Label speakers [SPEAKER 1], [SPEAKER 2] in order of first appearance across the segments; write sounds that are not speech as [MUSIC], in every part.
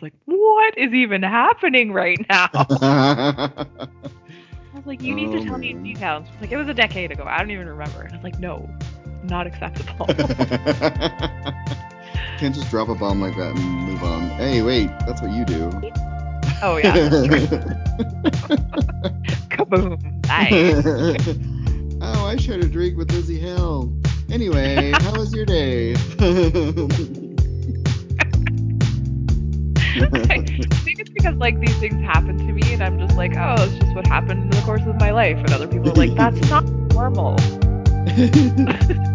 [SPEAKER 1] was like, what is even happening right now? [LAUGHS] I was like, you need
[SPEAKER 2] Oh,
[SPEAKER 1] to tell me in
[SPEAKER 2] man.
[SPEAKER 1] details. She's like, it was a decade ago. I don't even remember. And I was like, no, not acceptable. [LAUGHS]
[SPEAKER 2] Can't just drop a bomb like that and move on. Hey, wait, that's what you do.
[SPEAKER 1] oh yeah. [LAUGHS] Kaboom. Nice.
[SPEAKER 2] oh, I shared a drink with Lizzie Hell. Anyway, how was your day? [LAUGHS]
[SPEAKER 1] I think it's because like these things happen to me and I'm just like, oh, it's just what happened in the course of my life. And other people are like, that's not normal. [LAUGHS]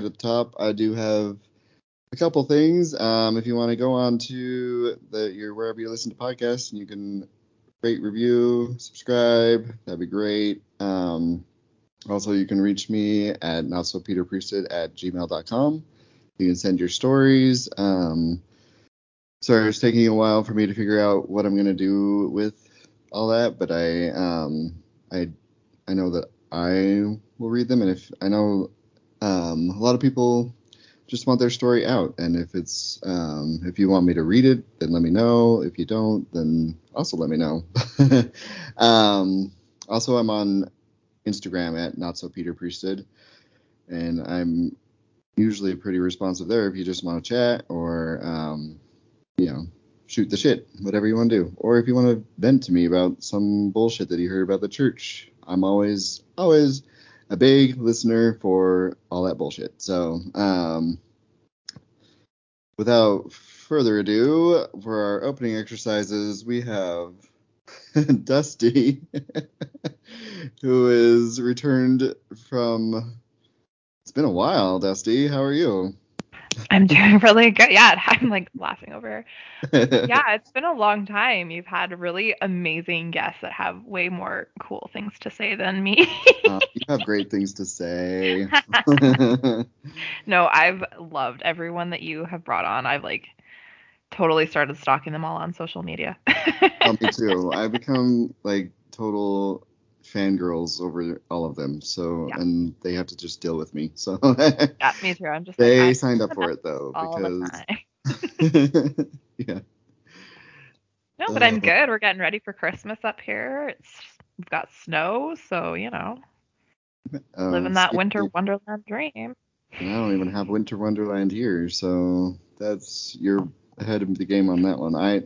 [SPEAKER 2] right at the top, I do have a couple things. Um, if you want to go on to the your wherever you listen to podcasts, and you can rate, review, subscribe. That'd be great. Um, also, you can reach me at notsopeterpriesthood at gmail.com. You can send your stories. Um, sorry, it's taking a while for me to figure out what I'm gonna do with all that, but I um I I know that I will read them, and if I know um a lot of people just want their story out, and if it's um if you want me to read it, then let me know. If you don't, then also let me know. [LAUGHS] um, also, I'm on Instagram at not so Peter Priesthood, and I'm usually pretty responsive there if you just want to chat or um you know shoot the shit, whatever you want to do. Or if you want to vent to me about some bullshit that you heard about the church, I'm always, always a big listener for all that bullshit. So, um, without further ado, for our opening exercises, we have [LAUGHS] Dusty, [LAUGHS] who is returned from. It's been a while, Dusty. How are you?
[SPEAKER 1] I'm [LAUGHS] doing really good. Yeah, [LAUGHS] I'm like laughing over. [LAUGHS] Yeah, it's been a long time. You've had really amazing guests that have way more cool things to say than me.
[SPEAKER 2] Uh, you have great things to say.
[SPEAKER 1] no, I've loved everyone that you have brought on. I've like totally started stalking them all on social media.
[SPEAKER 2] Oh, me too. I've become like total fangirls over all of them. So
[SPEAKER 1] Yeah.
[SPEAKER 2] and they have to just deal with me. So
[SPEAKER 1] yeah, me too. I'm just [LAUGHS]
[SPEAKER 2] they
[SPEAKER 1] like,
[SPEAKER 2] signed up for it though because [LAUGHS] [LAUGHS] yeah.
[SPEAKER 1] No, but I'm good. We're getting ready for Christmas up here. It's we've got snow, so you know,
[SPEAKER 2] Um,
[SPEAKER 1] living that winter
[SPEAKER 2] of-
[SPEAKER 1] wonderland dream.
[SPEAKER 2] I don't even have Winter Wonderland here, so that's you're ahead of the game on that one. I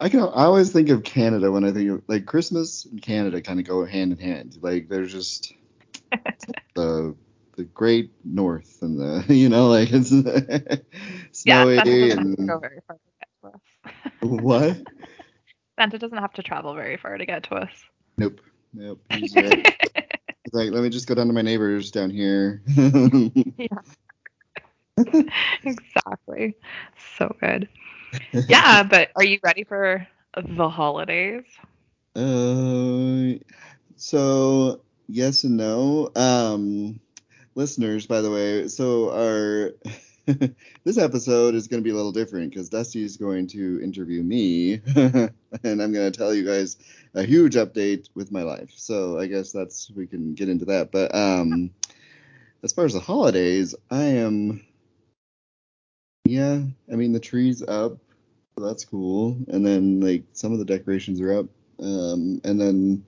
[SPEAKER 2] I can I always think of Canada when I think of like Christmas and Canada kind of go hand in hand. Like there's just [LAUGHS] the the great north and the [LAUGHS] you know like it's [LAUGHS]
[SPEAKER 1] Yeah,
[SPEAKER 2] snowy
[SPEAKER 1] doesn't
[SPEAKER 2] and
[SPEAKER 1] go very far to get to us.
[SPEAKER 2] what?
[SPEAKER 1] Santa doesn't have to travel very far to get to us.
[SPEAKER 2] Nope. Nope. He's, uh, he's like, let me just go down to my neighbors down here. yeah.
[SPEAKER 1] exactly. So good. Yeah, [LAUGHS] but are you ready for the holidays?
[SPEAKER 2] Uh, so yes and no. Um, listeners, by the way, so our [LAUGHS] this episode is going to be a little different because Dusty is going to interview me, [LAUGHS] and I'm going to tell you guys a huge update with my life. So I guess that's we can get into that. But um, as far as the holidays, I am. Yeah, I mean the tree's up, so that's cool. And then like some of the decorations are up. Um, and then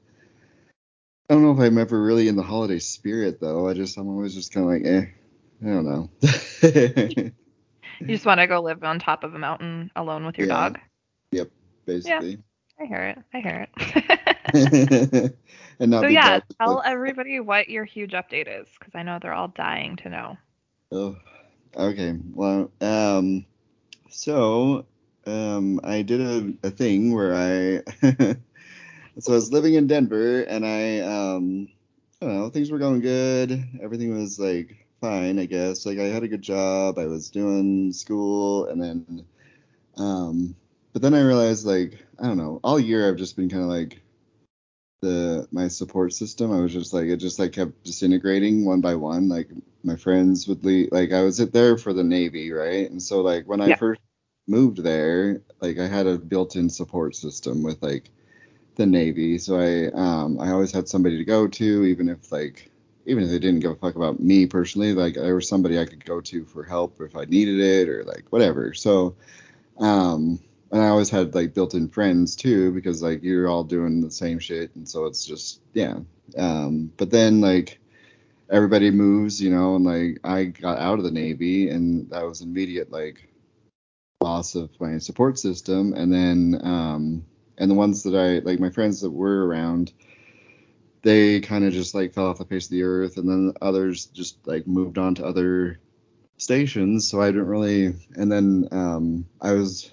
[SPEAKER 2] I don't know if I'm ever really in the holiday spirit though. I just I'm always just kind of like, eh, I don't know. [LAUGHS]
[SPEAKER 1] You just want to go live on top of a mountain alone with your
[SPEAKER 2] Yeah.
[SPEAKER 1] dog?
[SPEAKER 2] Yep, basically. Yeah.
[SPEAKER 1] I hear it. I hear it. [LAUGHS]
[SPEAKER 2] and not
[SPEAKER 1] so yeah, tell everybody what your huge update is, because I know they're all dying to know.
[SPEAKER 2] Oh, okay. Well, um, so um, I did a, a thing where I, [LAUGHS] so I was living in Denver, and I, um, I don't know, things were going good. Everything was like fine, I guess. Like I had a good job, I was doing school, and then, um, but then I realized like I don't know, all year I've just been kind of like the my support system. I was just like it just like kept disintegrating one by one. Like my friends would leave. Like I was there for the Navy, right? And so like when I first moved there, like I had a built-in support system with like the Navy. So I um I always had somebody to go to, even if like even if they didn't give a fuck about me personally, like there was somebody I could go to for help if I needed it or like whatever. So um and I always had like built-in friends too because like you're all doing the same shit and so it's just yeah. Um but then like everybody moves, you know, and like I got out of the Navy and that was immediate like loss of my support system and then um and the ones that I like my friends that were around they kind of just like fell off the face of the earth and then others just like moved on to other stations so I didn't really and then um I was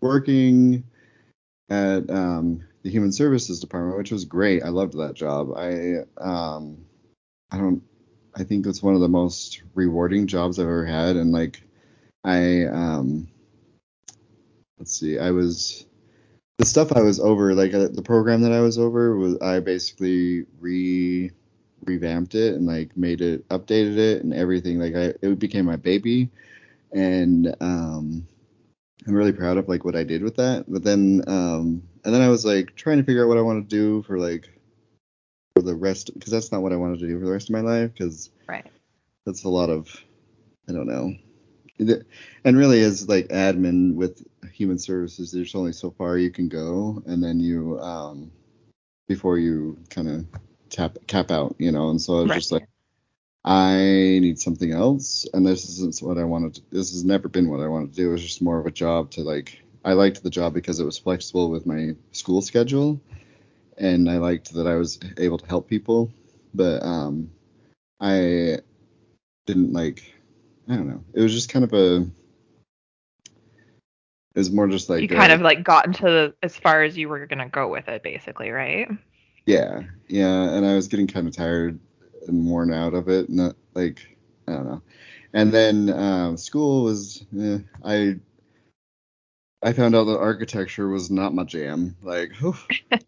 [SPEAKER 2] working at um the human services department which was great. I loved that job. I um I don't I think it's one of the most rewarding jobs I've ever had. And like I um let's see I was the stuff I was over like uh, the program that I was over was I basically re revamped it and like made it updated it and everything. Like I it became my baby. And um I'm really proud of like what I did with that but then um and then I was like trying to figure out what I want to do for like for the rest because that's not what I wanted to do for the rest of my life because
[SPEAKER 1] Right.
[SPEAKER 2] that's a lot of I don't know. And really is like admin with human services, there's only so far you can go and then you um before you kind of tap cap out, you know. And so I was
[SPEAKER 1] Right.
[SPEAKER 2] just like I need something else and this isn't what I wanted to this has never been what I wanted to do. It was just more of a job to like I liked the job because it was flexible with my school schedule and I liked that I was able to help people. But um I didn't like I don't know. It was just kind of a it was more just like
[SPEAKER 1] you kind
[SPEAKER 2] a-
[SPEAKER 1] of like got into the, as far as you were gonna go with it, basically, right?
[SPEAKER 2] yeah yeah and I was getting kind of tired and worn out of it not like I don't know. And then um, school was eh, I I found out that architecture was not my jam. Like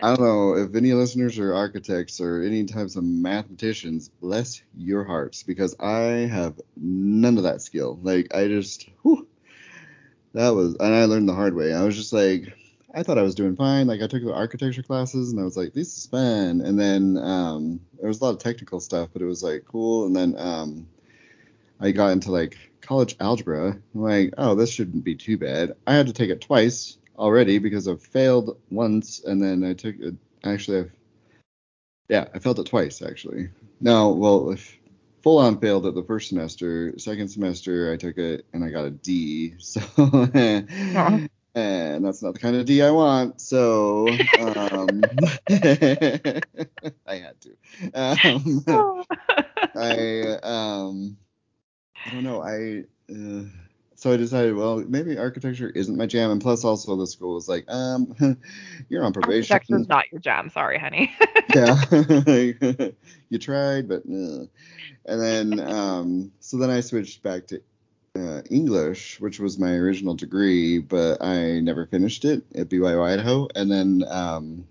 [SPEAKER 2] I don't know if any listeners are architects or any types of mathematicians bless your hearts because I have none of that skill. Like I just whew, that was and I learned the hard way. I was just like I thought I was doing fine. Like I took the architecture classes and I was like, this is fun. And then um, there was a lot of technical stuff, but it was like cool. And then um, I got into like college algebra. I'm like, oh, this shouldn't be too bad. I had to take it twice already because I've failed once, and then I took it. Actually, I've yeah, I failed it twice actually. No, well, if full on failed it the first semester. Second semester, I took it and I got a D. [LAUGHS] So. And that's not the kind of D I want. So um, [LAUGHS] I had to. Um,
[SPEAKER 1] Oh. [LAUGHS]
[SPEAKER 2] I um, I don't know. I uh, so I decided, well, maybe architecture isn't my jam, and plus also the school was like, um, [LAUGHS] you're on probation.
[SPEAKER 1] Architecture's not your jam, sorry, honey.
[SPEAKER 2] yeah, you tried, but uh. and then um, so then I switched back to uh, English, which was my original degree, but I never finished it at BYU Idaho. And then um,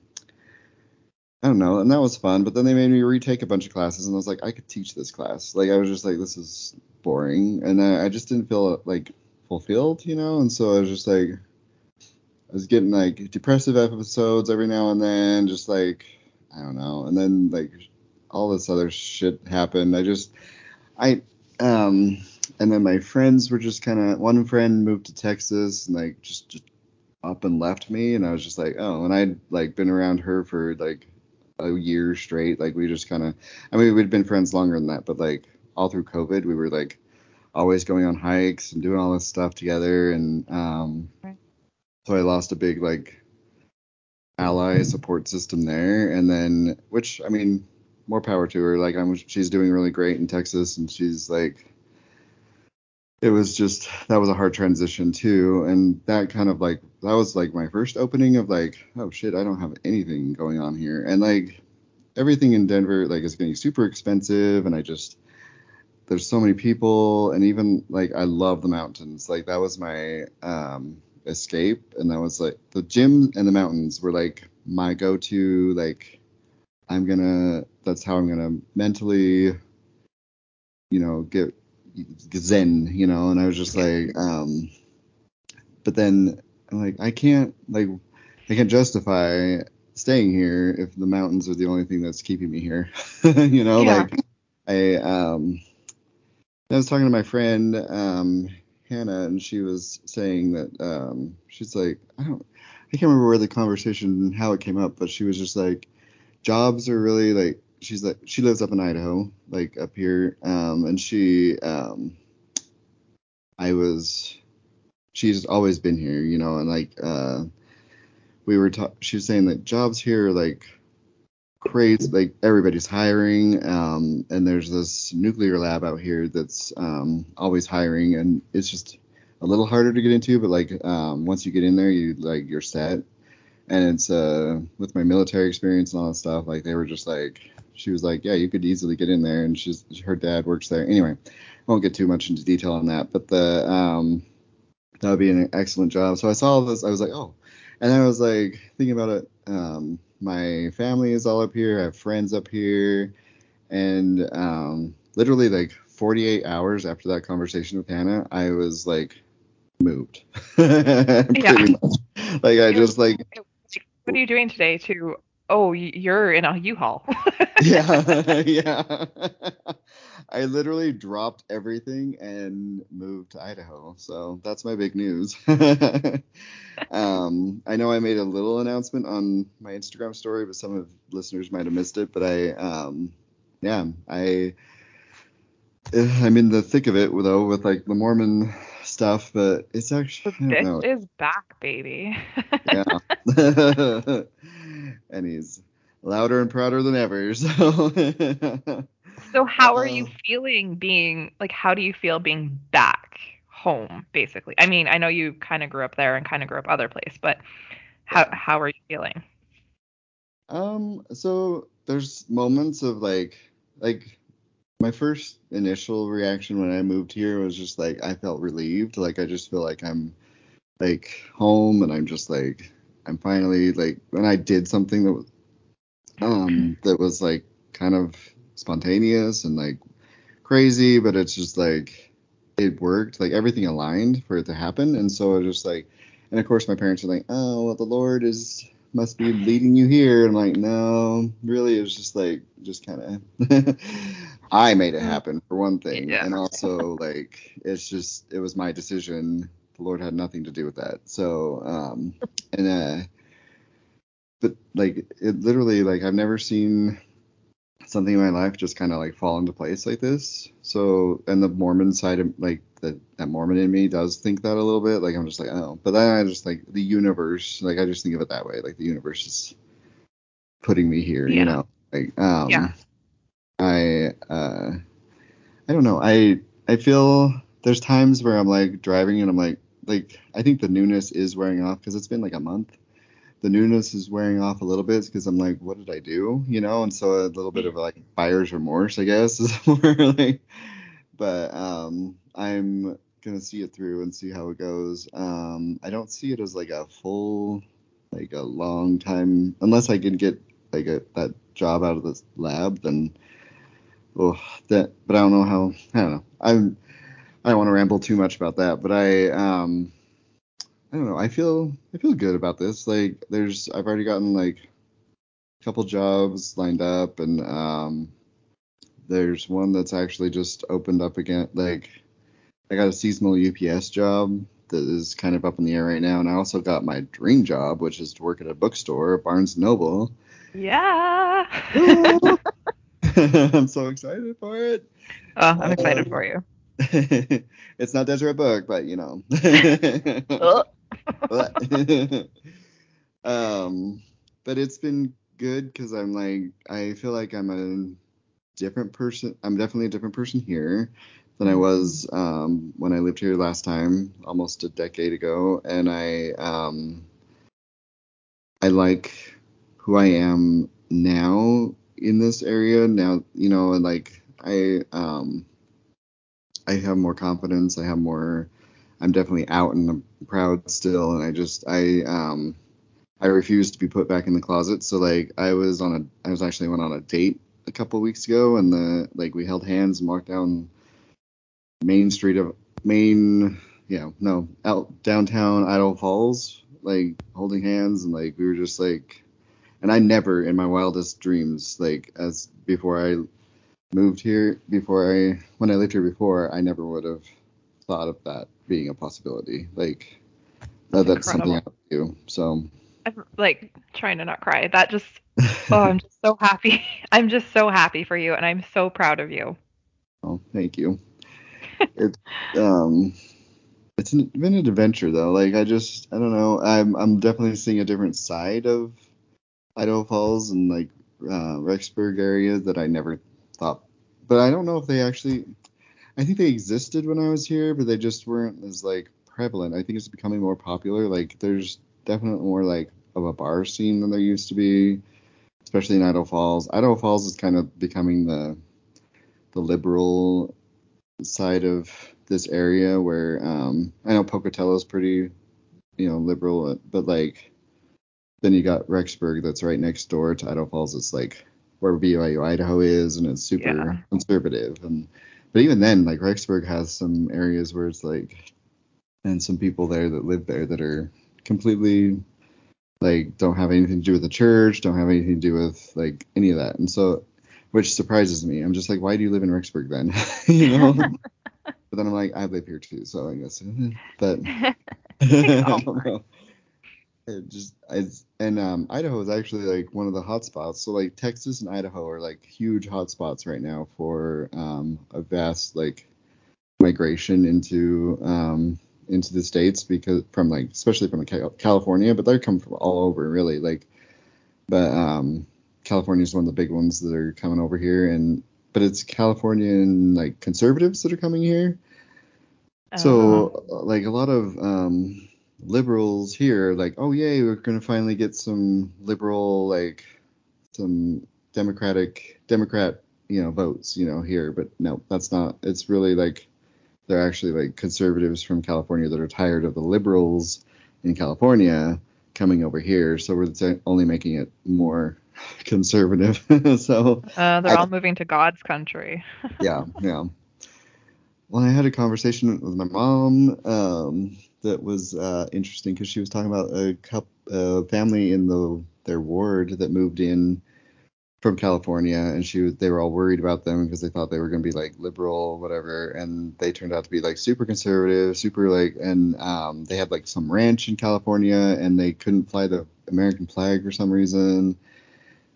[SPEAKER 2] I don't know, and that was fun. But then they made me retake a bunch of classes, and I was like, I could teach this class. Like I was just like, this is boring, and I, I just didn't feel like fulfilled, you know. And so I was just like, I was getting like depressive episodes every now and then, just like I don't know, and then like all this other shit happened. I just I um and then my friends were just kind of one friend moved to Texas and like just, just up and left me and I was just like oh and I'd like been around her for like a year straight like we just kind of I mean we'd been friends longer than that but like all through COVID we were like always going on hikes and doing all this stuff together and um
[SPEAKER 1] Right.
[SPEAKER 2] so I lost a big like ally support system there and then which I mean more power to her like I'm she's doing really great in Texas and she's like it was just that was a hard transition too. And that kind of like that was like my first opening of like oh shit i don't have anything going on here. And like everything in denver like is getting super expensive and i just there's so many people and even like i love the mountains. Like that was my um escape. And that was like the gym and the mountains were like my go-to like I'm gonna that's how I'm gonna mentally, you know, get zen, you know. And I was just like, [LAUGHS] um, but then I'm like, I can't like I can't justify staying here if the mountains are the only thing that's keeping me here. [LAUGHS] you know,
[SPEAKER 1] Yeah.
[SPEAKER 2] like I um I was talking to my friend um Hannah and she was saying that um she's like I don't I can't remember where the conversation how it came up, but she was just like jobs are really like she's like she lives up in Idaho, like up here, um and she um I was she's always been here, you know, and like uh we were ta- she was saying that jobs here are like crazy like everybody's hiring. Um and there's this nuclear lab out here that's um always hiring and it's just a little harder to get into but like um once you get in there you like you're set. And it's uh with my military experience and all that stuff like they were just like she was like yeah you could easily get in there and she's her dad works there anyway I won't get too much into detail on that but the um that would be an excellent job so I saw all this I was like oh and I was like thinking about it. Um, my family is all up here. I have friends up here, and um, literally like 48 hours after that conversation with Hannah, I was like moved. [LAUGHS] Pretty much. Like I just like
[SPEAKER 1] What are you doing today to oh, you're in a U-Haul. [LAUGHS]
[SPEAKER 2] yeah [LAUGHS] yeah. [LAUGHS] I literally dropped everything and moved to Idaho. So that's my big news. um, I know I made a little announcement on my Instagram story, but some of listeners might have missed it. But I, um, yeah, I, I'm in the thick of it though with like the Mormon stuff, but it's actually don't.
[SPEAKER 1] Bitch is back, baby.
[SPEAKER 2] yeah. And he's louder and prouder than ever. [LAUGHS] So
[SPEAKER 1] So how are you
[SPEAKER 2] Uh,
[SPEAKER 1] feeling being like how do you feel being back home basically? I mean, I know you kind of grew up there and kind of grew up other place, but how how are you feeling?
[SPEAKER 2] Um, so there's moments of like like my first initial reaction when I moved here was just like I felt relieved. Like I just feel like I'm like home and I'm just like I'm finally like when I did something that was um that was like kind of spontaneous and like crazy, but it's just like it worked. Like everything aligned for it to happen. And so it was just like and of course my parents are like, Oh, well the Lord is must be leading you here. And I'm like, no, really it was just like just kinda [LAUGHS] I made it happen for one thing.
[SPEAKER 1] Yeah.
[SPEAKER 2] And also like it's just it was my decision. The Lord had nothing to do with that. So um and uh but like it literally like I've never seen something in my life just kind of like fall into place like this. So, and the Mormon side of like the, that Mormon in me does think that a little bit. Like I'm just like, oh, but then I just like the universe, like I just think of it that way. Like the universe is putting me here,
[SPEAKER 1] Yeah.
[SPEAKER 2] you know. Like, um,
[SPEAKER 1] Yeah.
[SPEAKER 2] I, uh, I don't know. I, I feel there's times where I'm like driving and I'm like, like I think the newness is wearing off because it's been like a month the newness is wearing off a little bit because I'm like, what did I do? You know, and so a little bit of like buyer's remorse, I guess, [LAUGHS] is more like. But um, I'm gonna see it through and see how it goes. Um, I don't see it as like a full, like a long time, unless I can get like a that job out of this lab, then. Oh, that, but I don't know how. I don't know. I'm. I don't want to ramble too much about that, but I um I don't know. I feel I feel good about this. Like there's I've already gotten like a couple jobs lined up and um there's one that's actually just opened up again like I got a seasonal UPS job that is kind of up in the air right now and I also got my dream job which is to work at a bookstore, Barnes Noble.
[SPEAKER 1] Yeah. [LAUGHS] [LAUGHS]
[SPEAKER 2] I'm so excited for it.
[SPEAKER 1] oh, I'm excited
[SPEAKER 2] Um,
[SPEAKER 1] for you. [LAUGHS]
[SPEAKER 2] it's not Deseret Book, but you know. [LAUGHS]
[SPEAKER 1] Ugh. [LAUGHS]
[SPEAKER 2] um, but it's been good because I'm like I feel like I'm a different person. I'm definitely a different person here than I was um, when I lived here last time, almost a decade ago, and I um, I like who I am now in this area now. You know, and like I um, I have more confidence. I have more. I'm definitely out and I'm proud still, and I just I um I refuse to be put back in the closet. So like I was on a I was actually went on a date a couple weeks ago and the like we held hands and walked down Main Street of Main yeah, no, out downtown Idaho Falls, like holding hands and like we were just like and I never in my wildest dreams, like as before I moved here, before I when I lived here before, I never would have thought of that being a possibility. Like that, that's something I would do. So
[SPEAKER 1] I'm like trying to not cry. That just oh, I'm just so happy. [LAUGHS] I'm just so happy for you and I'm so proud of you.
[SPEAKER 2] Oh, thank you. it's [LAUGHS] um it's an, been an adventure though. Like I just I don't know. I'm I'm definitely seeing a different side of Idaho Falls and like uh, Rexburg area that I never But I don't know if they actually. I think they existed when I was here, but they just weren't as like prevalent. I think it's becoming more popular. Like there's definitely more like of a bar scene than there used to be, especially in Idaho Falls. Idaho Falls is kind of becoming the the liberal side of this area where um, I know Pocatello is pretty, you know, liberal, but like then you got Rexburg that's right next door to Idaho Falls. It's like where BYU Idaho is, and it's super yeah. conservative. And but even then, like Rexburg has some areas where it's like, and some people there that live there that are completely like don't have anything to do with the church, don't have anything to do with like any of that. And so, which surprises me. I'm just like, why do you live in Rexburg then? [LAUGHS] you know. [LAUGHS] but then I'm like, I live here too, so I guess. Eh, eh, but [LAUGHS] I don't know it just and um, Idaho is actually like one of the hot spots. So like Texas and Idaho are like huge hot spots right now for um, a vast like migration into um, into the states because from like especially from California, but they come from all over really. Like, but um, California is one of the big ones that are coming over here, and but it's Californian like conservatives that are coming here. So uh-huh. like a lot of um, liberals here like oh yay we're going to finally get some liberal like some democratic democrat you know votes you know here. But no that's not it's really like they're actually like conservatives from california that are tired of the liberals in california coming over here. So we're only making it more [LAUGHS] conservative. [LAUGHS] So
[SPEAKER 1] uh, they're I, all moving to god's country. [LAUGHS]
[SPEAKER 2] Yeah yeah. Well i had a conversation with my mom um, that was uh, interesting because she was talking about a couple, uh, family in the their ward that moved in from California, and she was they were all worried about them because they thought they were going to be like liberal, whatever, and they turned out to be like super conservative, super like, and um, they had like some ranch in California, and they couldn't fly the American flag for some reason.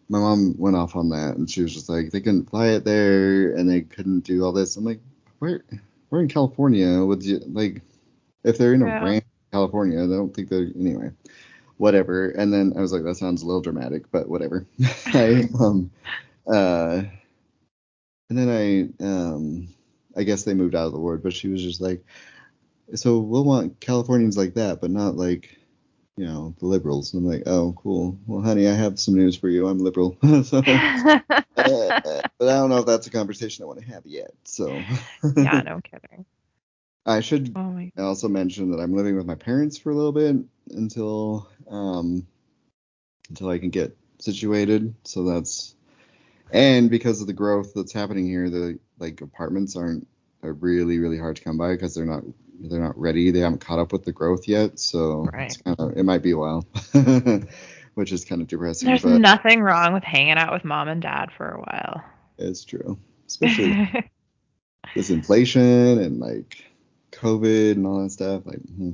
[SPEAKER 2] My mom went off on that, and she was just like, they couldn't fly it there, and they couldn't do all this. I'm like, where? We're in California. Would you like? If they're in a yeah. ranch in California, I don't think they're anyway. Whatever. And then I was like, that sounds a little dramatic, but whatever. [LAUGHS] I [LAUGHS] um uh and then I um I guess they moved out of the ward, but she was just like so we'll want Californians like that, but not like you know, the liberals. And I'm like, oh, cool. Well, honey, I have some news for you. I'm liberal. [LAUGHS] so, uh, but I don't know if that's a conversation I want to have yet. So.
[SPEAKER 1] yeah, no kidding.
[SPEAKER 2] I should oh also mention that I'm living with my parents for a little bit until um until I can get situated. So that's and because of the growth that's happening here, the like apartments aren't are really really hard to come by because they're not they're not ready. They haven't caught up with the growth yet. So right. it's kind of it might be a while. [LAUGHS] which is kind of depressing.
[SPEAKER 1] There's nothing wrong with hanging out with mom and dad for a while.
[SPEAKER 2] It's true. Especially [LAUGHS] this inflation and like COVID and all that stuff. Like, hmm.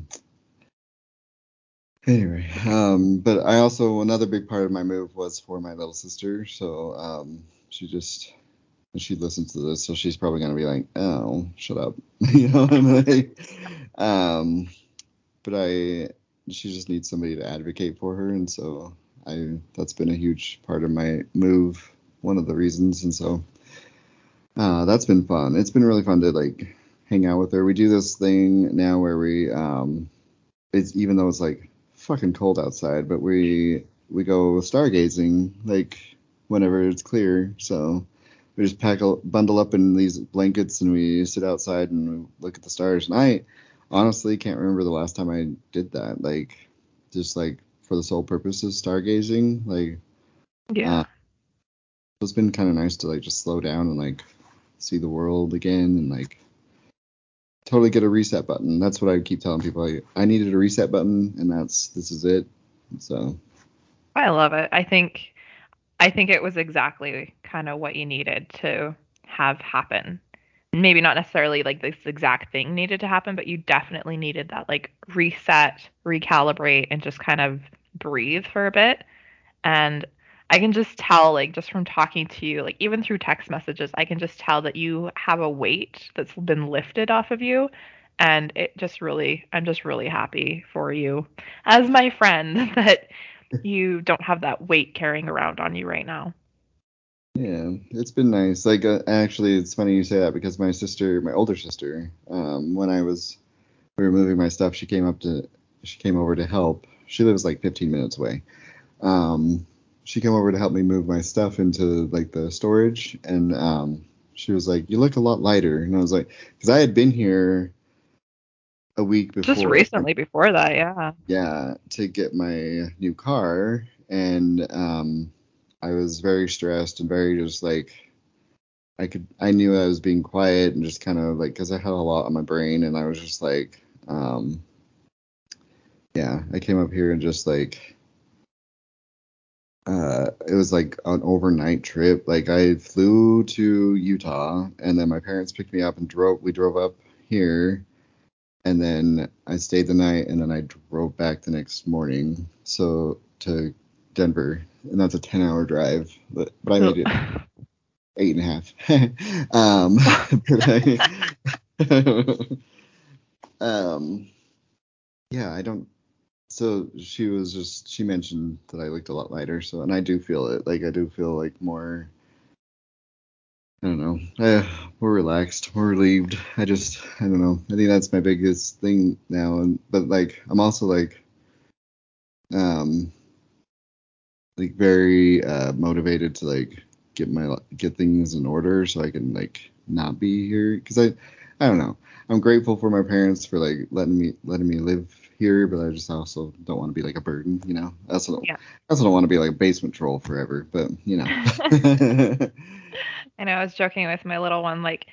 [SPEAKER 2] anyway, um, but I also another big part of my move was for my little sister. So um, she just she listens to this, so she's probably gonna be like, "Oh, shut up," [LAUGHS] you know. like, um, but I she just needs somebody to advocate for her, and so I that's been a huge part of my move. One of the reasons, and so uh, that's been fun. It's been really fun to like hang out with her. We do this thing now where we um it's even though it's like fucking cold outside, but we we go stargazing like whenever it's clear. So we just pack a bundle up in these blankets and we sit outside and look at the stars. And I honestly can't remember the last time I did that. Like just like for the sole purpose of stargazing. Like,
[SPEAKER 1] Yeah.
[SPEAKER 2] uh, it's been kind of nice to like just slow down and like see the world again and like totally get a reset button. That's what I keep telling people. I, I needed a reset button, and that's this is it. So
[SPEAKER 1] I love it. I think I think it was exactly kind of what you needed to have happen. Maybe not necessarily like this exact thing needed to happen, but you definitely needed that like reset, recalibrate and just kind of breathe for a bit. And I can just tell like just from talking to you, like even through text messages, I can just tell that you have a weight that's been lifted off of you. And it just really, I'm just really happy for you as my friend [LAUGHS] that you don't have that weight carrying around on you right now.
[SPEAKER 2] yeah, it's been nice. Like uh, actually, it's funny you say that because my sister, my older sister, um, when I was we were moving my stuff, she came up to she came over to help. She lives like 15 minutes away. Um, she came over to help me move my stuff into like the storage, and um, she was like, "You look a lot lighter," and I was like, because I had been here a week before.
[SPEAKER 1] Just recently before that, yeah.
[SPEAKER 2] yeah, to get my new car, and um, I was very stressed and very just like I could I knew I was being quiet and just kind of like because I had a lot on my brain, and I was just like, um, yeah, I came up here and just like. Uh, it was like an overnight trip. Like I flew to Utah, and then my parents picked me up and drove. We drove up here, and then I stayed the night, and then I drove back the next morning. So to Denver, and that's a 10 hour drive, but, but I made it [LAUGHS] eight and a half. [LAUGHS] um, [LAUGHS] but I, um, yeah, I don't. So she was just she mentioned that I looked a lot lighter. So and I do feel it. Like I do feel like more. I don't know. Uh, more relaxed, more relieved. I just, I don't know. I think that's my biggest thing now. And but like, I'm also like, um, like very uh, motivated to like get my get things in order so I can like not be here because I, I don't know. I'm grateful for my parents for like letting me letting me live here, but I just also don't want to be like a burden, you know. I also don't,
[SPEAKER 1] Yeah.
[SPEAKER 2] I also don't want to be like a basement troll forever, but you know. [LAUGHS]
[SPEAKER 1] I know I was joking with my little one, like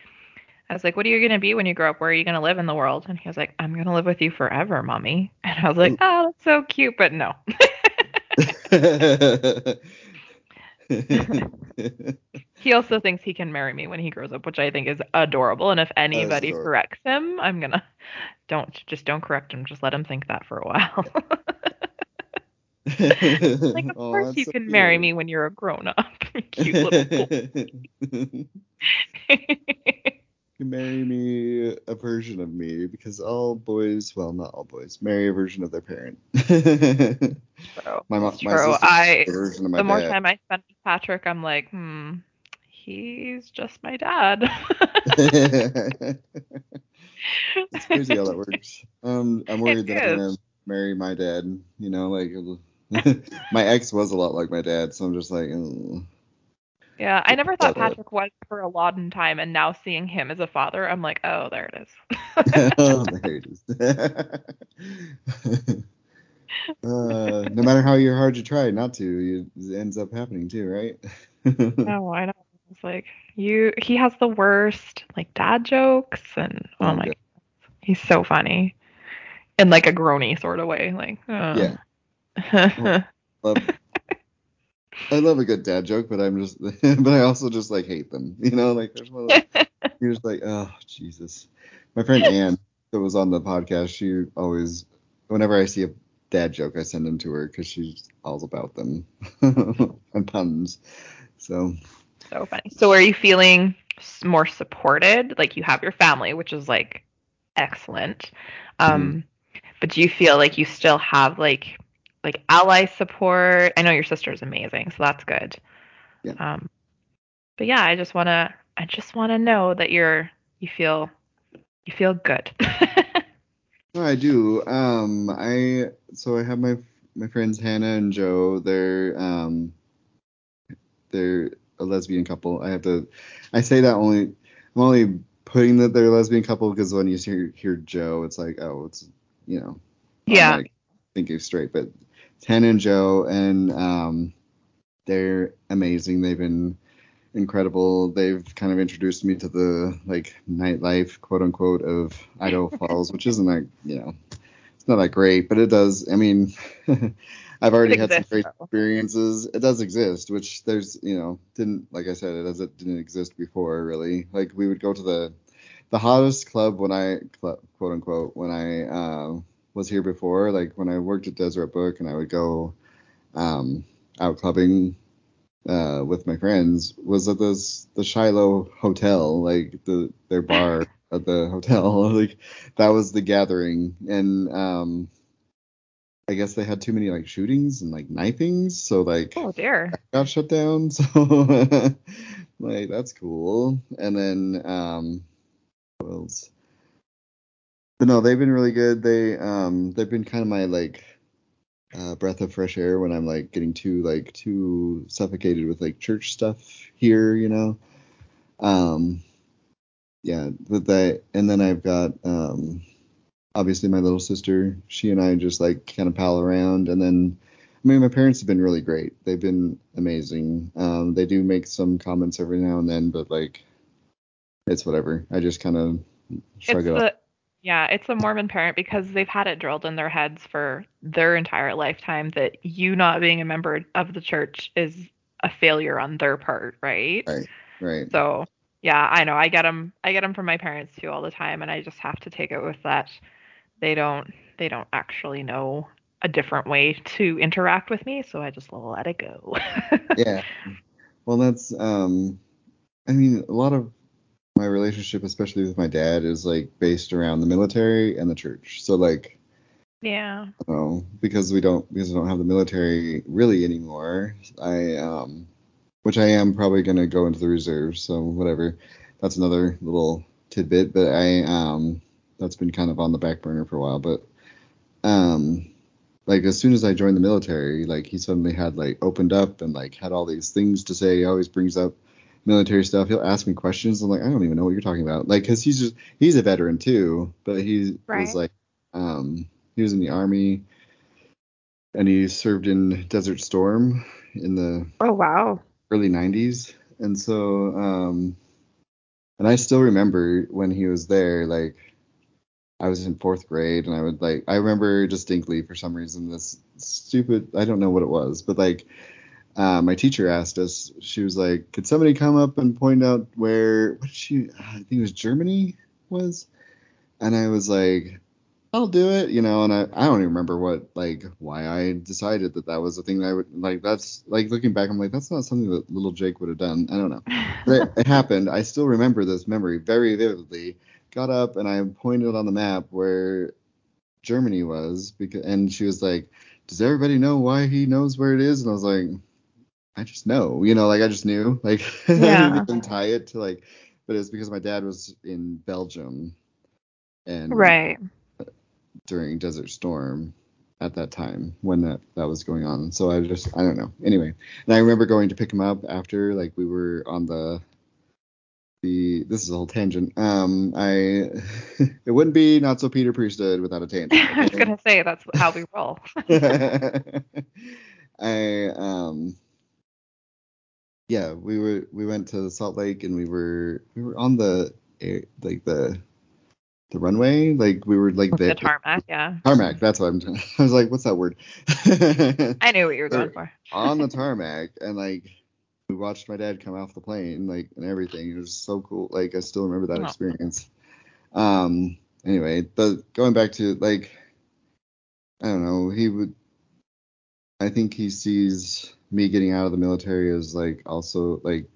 [SPEAKER 1] I was like, What are you gonna be when you grow up? Where are you gonna live in the world? And he was like, I'm gonna live with you forever, mommy. And I was like, mm. Oh, that's so cute, but no. [LAUGHS] [LAUGHS] He also thinks he can marry me when he grows up, which I think is adorable. And if anybody corrects him, I'm gonna don't just don't correct him. Just let him think that for a while. [LAUGHS] like, of [LAUGHS]
[SPEAKER 2] Oh,
[SPEAKER 1] course you
[SPEAKER 2] so
[SPEAKER 1] can marry me when you're a grown up. Cute little
[SPEAKER 2] marry me a version of me because all boys, well, not all boys, marry a version of their parent.
[SPEAKER 1] True. [LAUGHS]
[SPEAKER 2] my mo-
[SPEAKER 1] It's
[SPEAKER 2] my
[SPEAKER 1] true.
[SPEAKER 2] sister's
[SPEAKER 1] I
[SPEAKER 2] a version of my
[SPEAKER 1] the more
[SPEAKER 2] dad.
[SPEAKER 1] time I spend with Patrick, I'm like, hmm, he's just my dad. [LAUGHS]
[SPEAKER 2] it's crazy how that works. Um, I'm [LAUGHS] worried that I'm gonna marry my dad. You know, like my ex was a lot like my dad, so I'm just like, "Ugh."
[SPEAKER 1] Yeah, I never thought Patrick was for a long time, and now seeing him as a father, I'm like, oh, there it is.
[SPEAKER 2] oh, [LAUGHS] there it is. [LAUGHS] uh, no matter how you're hard you try not to, you, it ends up happening too, right?
[SPEAKER 1] Oh, I know. It's like you. He has the worst like dad jokes, and oh,
[SPEAKER 2] Oh,
[SPEAKER 1] my,
[SPEAKER 2] God.
[SPEAKER 1] he's so funny in like a groany sort of way. Like, uh.
[SPEAKER 2] Yeah. [LAUGHS] Love, I love a good dad joke, but I'm just, [LAUGHS] but I also just like hate them. You know, like there's one. [LAUGHS] You're just like, oh Jesus. My friend [LAUGHS] Ann that was on the podcast, she always, whenever I see a dad joke, I send them to her because she's all about them and puns. So
[SPEAKER 1] so funny. So, are you feeling more supported? Like you have your family, which is like excellent. Um, but do you feel like you still have like like ally support? I know your sister is amazing, so that's good.
[SPEAKER 2] Yeah.
[SPEAKER 1] Um, but yeah, I just wanna I just wanna know that you're you feel you feel good. [LAUGHS]
[SPEAKER 2] No, I do. Um, I so I have my my friends Hannah and Joe. They're um, they're a lesbian couple. I have to. I say that only. I'm only putting that they're a lesbian couple because when you hear hear Joe, it's like, oh, it's you know,
[SPEAKER 1] yeah.
[SPEAKER 2] automatic thinking straight. But Tana and Joe, and um, they're amazing. They've been incredible. They've kind of introduced me to the like nightlife, quote unquote, of Idaho [LAUGHS] Falls, which isn't like you know, it's not that great, but it does. I mean, [LAUGHS] I've already
[SPEAKER 1] It
[SPEAKER 2] had some great experiences. It does exist, which there's you know didn't like I said it does it didn't exist before really. Like we would go to the the hottest club when I club, quote unquote when I uh, was here before. Like when I worked at Deseret Book and I would go um, out clubbing uh, with my friends was at this the Shiloh Hotel, like the their bar [LAUGHS] at the hotel. [LAUGHS] Like that was the gathering, and um, I guess they had too many like shootings and like knifings, so like
[SPEAKER 1] Oh dear. [LAUGHS]
[SPEAKER 2] got shut down. So like that's cool. And then um, what else? But no, they've been really good. They um they've been kind of my like uh, breath of fresh air when I'm like getting too like too suffocated with like church stuff here, you know. Um, yeah, but that and then I've got um obviously my little sister. She and I just like kind of pal around, and then I mean my parents have been really great. They've been amazing. Um, they do make some comments every now and then, but like it's whatever. I just kind of shrug
[SPEAKER 1] It's
[SPEAKER 2] it off.
[SPEAKER 1] Yeah, it's a Mormon parent because they've had it drilled in their heads for their entire lifetime that you not being a member of the church is a failure on their part, right?
[SPEAKER 2] Right, right.
[SPEAKER 1] So, yeah, I know. I get them I get them from my parents too all the time and I just have to take it with that they don't they don't actually know a different way to interact with me, so I just let it go. [LAUGHS]
[SPEAKER 2] yeah. Well, that's um I mean, a lot of my relationship, especially with my dad, is like based around the military and the church. So like,
[SPEAKER 1] Yeah.
[SPEAKER 2] you know, because we don't because we don't have the military really anymore. I um, which I am probably gonna go into the reserves. So whatever. That's another little tidbit. But I um, that's been kind of on the back burner for a while. But um, like as soon as I joined the military, like he suddenly had like opened up and like had all these things to say. He always brings up military stuff. He'll ask me questions. I'm like, I don't even know what you're talking about. Like, cause he's just he's a veteran too, but he
[SPEAKER 1] Right.
[SPEAKER 2] was like, um, he was in the army and he served in Desert Storm in the
[SPEAKER 1] Oh wow.
[SPEAKER 2] early 90s, and so um, and I still remember when he was there, like. I was in fourth grade and I would like I remember distinctly for some reason this stupid I don't know what it was, but like uh, my teacher asked us, she was like, Could somebody come up and point out where what did she I think it was Germany was? And I was like, I'll do it, you know, and I, I don't even remember what like why I decided that that was the thing that I would like that's like looking back I'm like that's not something that little Jake would have done. I don't know. [LAUGHS] But it, it happened. I still remember this memory very vividly. Got up and I pointed on the map where Germany was because and she was like, "Does everybody know why he knows where it is?" And I was like, "I just know, you know, like I just knew, [LAUGHS] like [LAUGHS] I didn't even tie it to like, but it's because my dad was in Belgium and
[SPEAKER 1] Right.
[SPEAKER 2] during Desert Storm at that time when that that was going on. So I just I don't know. Anyway, and I remember going to pick him up after like we were on the the this is a whole tangent. Um, I [LAUGHS] it wouldn't be not so Peter Priesthood without a tangent.
[SPEAKER 1] I was gonna say that's how we roll.
[SPEAKER 2] I um yeah, we were we went to Salt Lake and we were we were on the air, like the the runway like we were like
[SPEAKER 1] the
[SPEAKER 2] the
[SPEAKER 1] tarmac, yeah.
[SPEAKER 2] tarmac. That's what I'm. Trying, [LAUGHS] I was like, what's that word? [LAUGHS]
[SPEAKER 1] I knew what you were going
[SPEAKER 2] Or-
[SPEAKER 1] for.
[SPEAKER 2] on the [LAUGHS] tarmac and like we watched my dad come off the plane like and everything. It was so cool. Like I still remember that
[SPEAKER 1] Oh.
[SPEAKER 2] experience. Um. Anyway, the going back to like, I don't know. He would. I think he sees me getting out of the military is like also like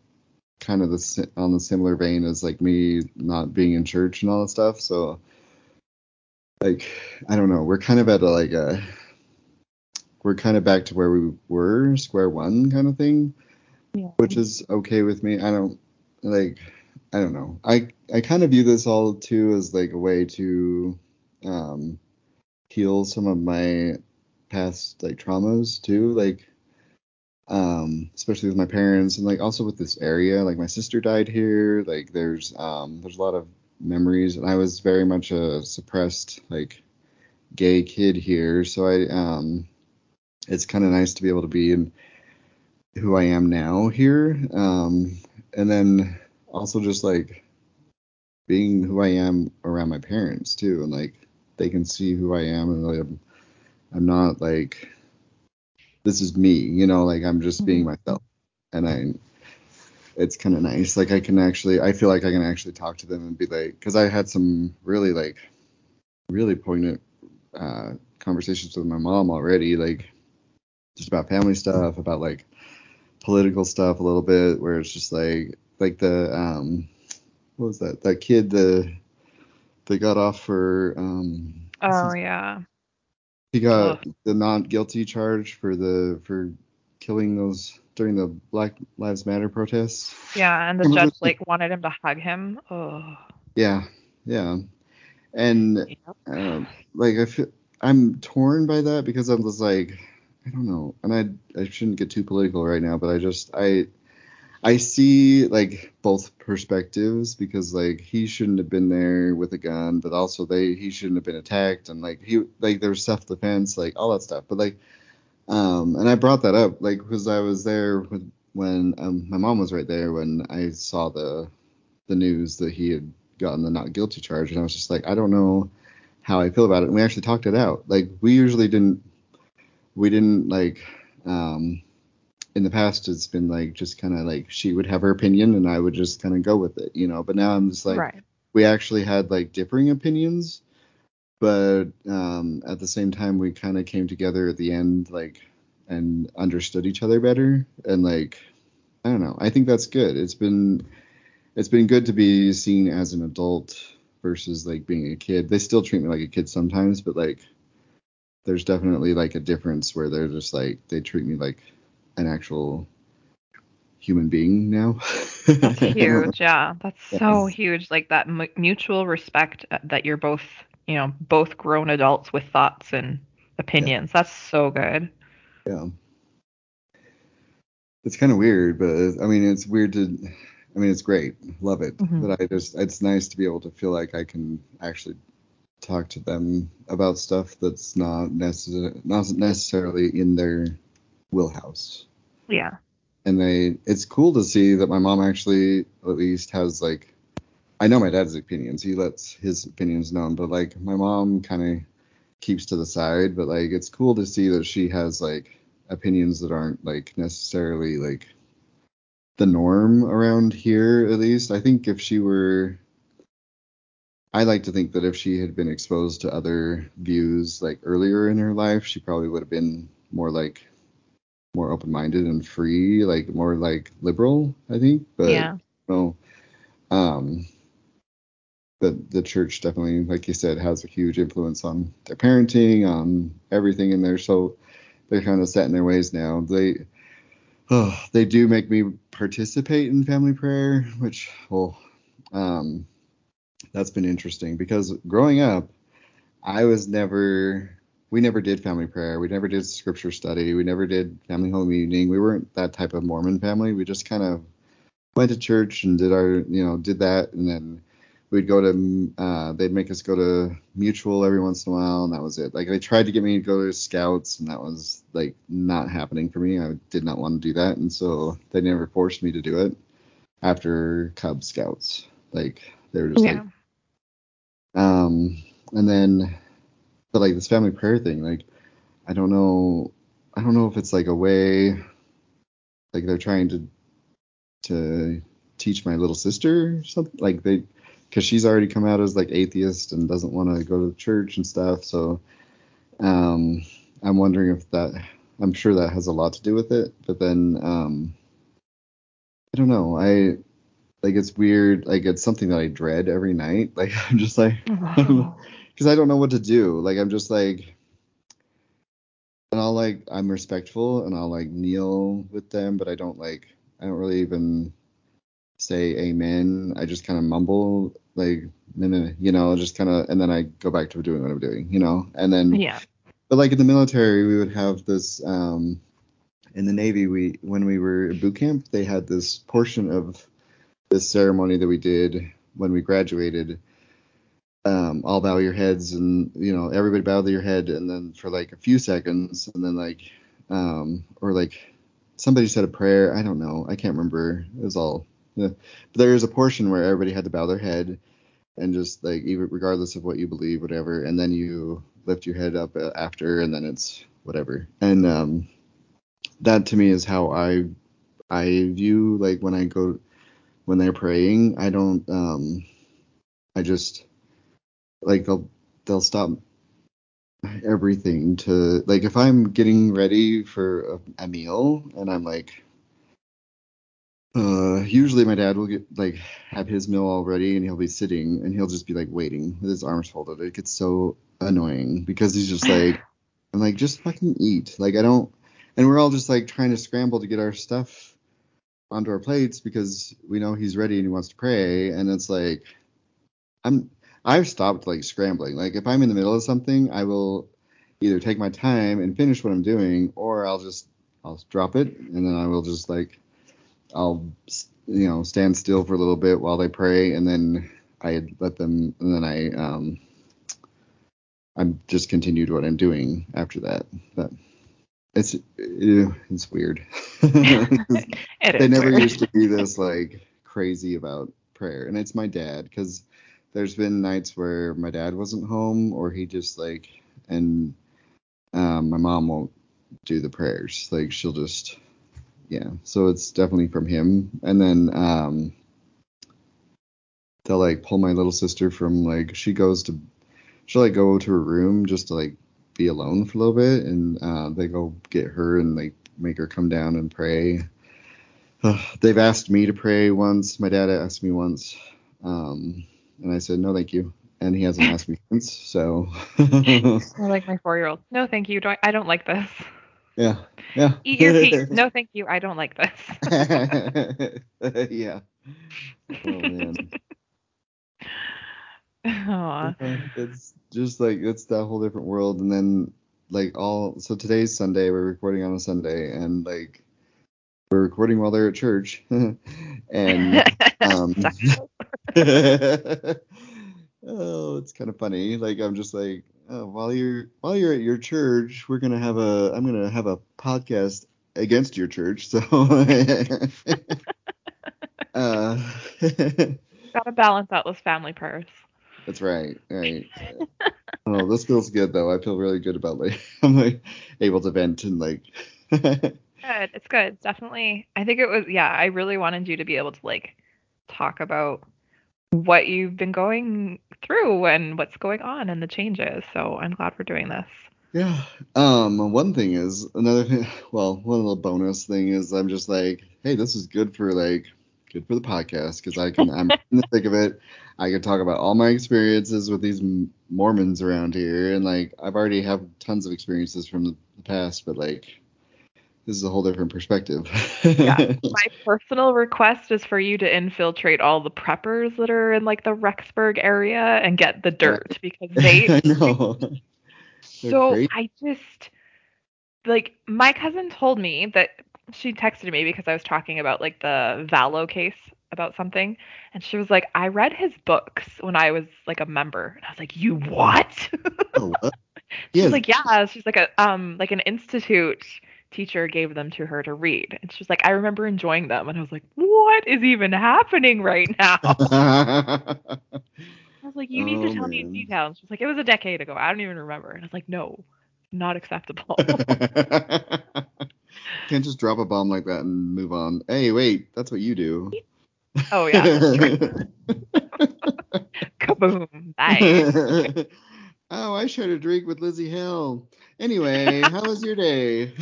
[SPEAKER 2] kind of the on the similar vein as like me not being in church and all that stuff. So like I don't know. We're kind of at a like a we're kind of back to where we were, square one kind of thing,
[SPEAKER 1] Yeah.
[SPEAKER 2] which is okay with me. I don't like I don't know. I I kind of view this all too as like a way to um heal some of my past like traumas too, like um especially with my parents and like also with this area. Like my sister died here. Like there's um there's a lot of memories and I was very much a suppressed like gay kid here, so I um it's kind of nice to be able to be in who I am now here. Um, and then also just like being who I am around my parents too, and like they can see who I am, and like I'm, I'm not like this is me, you know, like I'm just being
[SPEAKER 1] Mhm.
[SPEAKER 2] myself, and I it's kind of nice. Like I can actually, I feel like I can actually talk to them and be like, because I had some really like, really poignant uh, conversations with my mom already, like just about family stuff, about like political stuff a little bit, where it's just like, like the um, what was that? That kid the they got off for um,
[SPEAKER 1] Oh yeah.
[SPEAKER 2] He got the not guilty charge for the for killing those during the Black Lives Matter protests.
[SPEAKER 1] Yeah, and the judge like wanted him to hug him. Oh.
[SPEAKER 2] Yeah, yeah, and
[SPEAKER 1] Yep.
[SPEAKER 2] um, like I feel I'm torn by that because I'm just like I don't know, and I I shouldn't get too political right now, but I just I I see like both perspectives because like he shouldn't have been there with a gun, but also they he shouldn't have been attacked and like he like there was self defense, like all that stuff. But like um and I brought that up like because I was there with when um my mom was right there when I saw the the news that he had gotten the not guilty charge and I was just like I don't know how I feel about it. And we actually talked it out. Like we usually didn't we didn't like um in the past it's been like just kind of like she would have her opinion and I would just kind of go with it, you know. But now I'm just like
[SPEAKER 1] right.
[SPEAKER 2] we actually had like differing opinions, but um, at the same time we kind of came together at the end like and understood each other better and like I don't know. I think that's good. It's been it's been good to be seen as an adult versus like being a kid. They still treat me like a kid sometimes, but like there's definitely like a difference where they're just like they treat me like an actual human being now. [LAUGHS]
[SPEAKER 1] That's huge. Yeah, that's so huge. Like that mu mutual respect uh, that you're both, you know, both grown adults with thoughts and opinions. That's so good.
[SPEAKER 2] Yeah. It's kind of weird, but I mean, it's weird to. I mean, it's great. Love it.
[SPEAKER 1] Mhm.
[SPEAKER 2] But I just, it's nice to be able to feel like I can actually talk to them about stuff that's not necessarily not necessarily in their wheelhouse.
[SPEAKER 1] Yeah.
[SPEAKER 2] And they, it's cool to see that my mom actually at least has like. I know my dad's opinions. He lets his opinions known, but like my mom kind of keeps to the side. But like, it's cool to see that she has like opinions that aren't like necessarily like the norm around here at least i think if she were i like to think that if she had been exposed to other views like earlier in her life she probably would have been more like more open-minded and free like more like liberal i think but
[SPEAKER 1] yeah.
[SPEAKER 2] no um but the church definitely like you said has a huge influence on their parenting on everything in there so they're kind of set in their ways now they oh, they do make me participate in family prayer which well um that's been interesting because growing up i was never we never did family prayer. We never did scripture study. We never did family home evening we weren't that type of mormon family. We just kind of went to church and did our you know did that. And then we'd go to uh they'd make us go to mutual every once in a while and that was it. Like they tried to get me to go to scouts and that was like not happening for me. I did not want to do that. And so they never forced me to do it after cub scouts. Like they were just
[SPEAKER 1] Yeah.
[SPEAKER 2] like um and then but like this family prayer thing like i don't know i don't know if it's like a way like they're trying to to teach my little sister or something like they because she's already come out as like atheist and doesn't want to go to church and stuff so um i'm wondering if that i'm sure that has a lot to do with it but then um i don't know i like it's weird like it's something that i dread every night like [LAUGHS] i'm just like. [LAUGHS] because I don't know what to do. Like I'm just like, and I'll like I'm respectful and I'll like kneel with them, but I don't like I don't really even say amen. I just kind of mumble like you know, just kind of, and then I go back to doing what I'm doing, you know, and then
[SPEAKER 1] Yeah.
[SPEAKER 2] but like in the military, we would have this. Um, in the Navy, we when we were at boot camp, they had this portion of this ceremony that we did when we graduated. Um, all bow your heads, and you know everybody bow their head, and then for like a few seconds, and then like um, or like somebody said a prayer. I don't know. I can't remember. It was all. Yeah. But there is a portion where everybody had to bow their head and just like even regardless of what you believe, whatever, and then you lift your head up uh, after, and then it's whatever. And um, that to me is how I I view like when I go when they're praying. I don't um I just like they'll they'll stop everything to like if I'm getting ready for a, a meal and I'm like uh usually my dad will get like have his meal already and he'll be sitting and he'll just be like waiting with his arms folded. It gets so annoying because he's just like [SIGHS] I'm like just fucking eat. Like I don't and we're all just like trying to scramble to get our stuff onto our plates because we know he's ready and he wants to pray and it's like I'm I've stopped like scrambling. Like if I'm in the middle of something, I will either take my time and finish what I'm doing, or I'll just I'll drop it and then I will just like I'll you know stand still for a little bit while they pray and then I let them and then I um I'm just continued what I'm doing after that. But it's it's weird. [LAUGHS]
[SPEAKER 1] It
[SPEAKER 2] they never
[SPEAKER 1] weird.
[SPEAKER 2] used to be this like crazy about prayer, and it's my dad because there's been nights where my dad wasn't home or he just like and um, my mom won't do the prayers. Like she'll just yeah. So it's definitely from him. And then um they'll like pull my little sister from like she goes to she'll like go to her room just to like be alone for a little bit and uh, they go get her and like make her come down and pray. [SIGHS] They've asked me to pray once. My dad asked me once. Um and I said no, thank you. And he hasn't asked me [LAUGHS] since. So [LAUGHS]
[SPEAKER 1] Or like my four-year-old. No, thank you. Don't, I don't like this.
[SPEAKER 2] yeah, yeah. [LAUGHS]
[SPEAKER 1] Eat your feet. No, thank you. I don't like this.
[SPEAKER 2] yeah. Oh man.
[SPEAKER 1] Aw.
[SPEAKER 2] it's just like it's that whole different world. And then like all so today's Sunday. We're recording on a Sunday, and like we're recording while they're at church. and um, [LAUGHS] oh, it's kind of funny. Like I'm just like, oh, while you're while you're at your church, we're gonna have a I'm gonna have a podcast against your church. So, [LAUGHS] uh, [LAUGHS]
[SPEAKER 1] Gotta balance out those family prayers.
[SPEAKER 2] that's right, right. Oh, this feels good though. I feel really good about like I'm like able to vent and like.
[SPEAKER 1] Good. It's good. Definitely. I think it was. Yeah. I really wanted you to be able to like talk about what you've been going through and what's going on and the changes. So I'm glad we're doing this.
[SPEAKER 2] Yeah. Um. One thing is another thing. [LAUGHS] Well, one little bonus thing is I'm just like, hey, this is good for like good for the podcast because I can I'm in the thick of it. I can talk about all my experiences with these Mormons around here, and like I've already have tons of experiences from the past, but like this is a whole different perspective.
[SPEAKER 1] Yeah. [LAUGHS] My personal request is for you to infiltrate all the preppers that are in like the Rexburg area and get the dirt because they [LAUGHS]
[SPEAKER 2] I know. [LAUGHS] They're
[SPEAKER 1] So
[SPEAKER 2] crazy.
[SPEAKER 1] I just like my cousin told me that she texted me because I was talking about like the Vallow case about something and she was like I read his books when I was like a member and I was like you what?
[SPEAKER 2] Oh, what?
[SPEAKER 1] She's
[SPEAKER 2] Yes.
[SPEAKER 1] like yeah, she's like a um like an institute teacher gave them to her to read and she's like I remember enjoying them and I was like what is even happening right now? [LAUGHS] I was like you need to
[SPEAKER 2] Oh,
[SPEAKER 1] tell me in
[SPEAKER 2] man.
[SPEAKER 1] detail and she's like it was a decade ago. I don't even remember. And I was like no, not acceptable. [LAUGHS]
[SPEAKER 2] Can't just drop a bomb like that and move on. Hey, wait, that's what you do. [LAUGHS]
[SPEAKER 1] Oh yeah. Kaboom. Bye.
[SPEAKER 2] oh, I shared a drink with Lizzie Hill. Anyway, how was your day?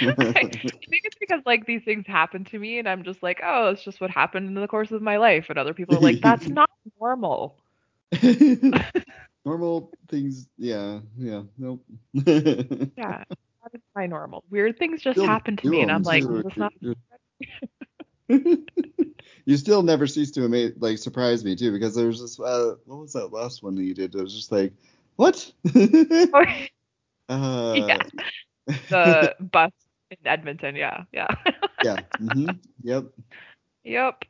[SPEAKER 1] I think it's because like these things happen to me and I'm just like, oh, it's just what happened in the course of my life. And other people are like, that's not normal. [LAUGHS]
[SPEAKER 2] Normal things, yeah, yeah, nope.
[SPEAKER 1] Yeah. That is my normal. Weird things just
[SPEAKER 2] Still
[SPEAKER 1] happen to me and I'm like, that's not [LAUGHS] [LAUGHS]
[SPEAKER 2] you still never cease to amaze, like surprise me too, because there was this. Uh, what was that last one that you did? It was just like, what? [LAUGHS] uh,
[SPEAKER 1] Yeah. the [LAUGHS] bus in Edmonton, yeah. Yeah.
[SPEAKER 2] yeah. hmm Yep.
[SPEAKER 1] yep.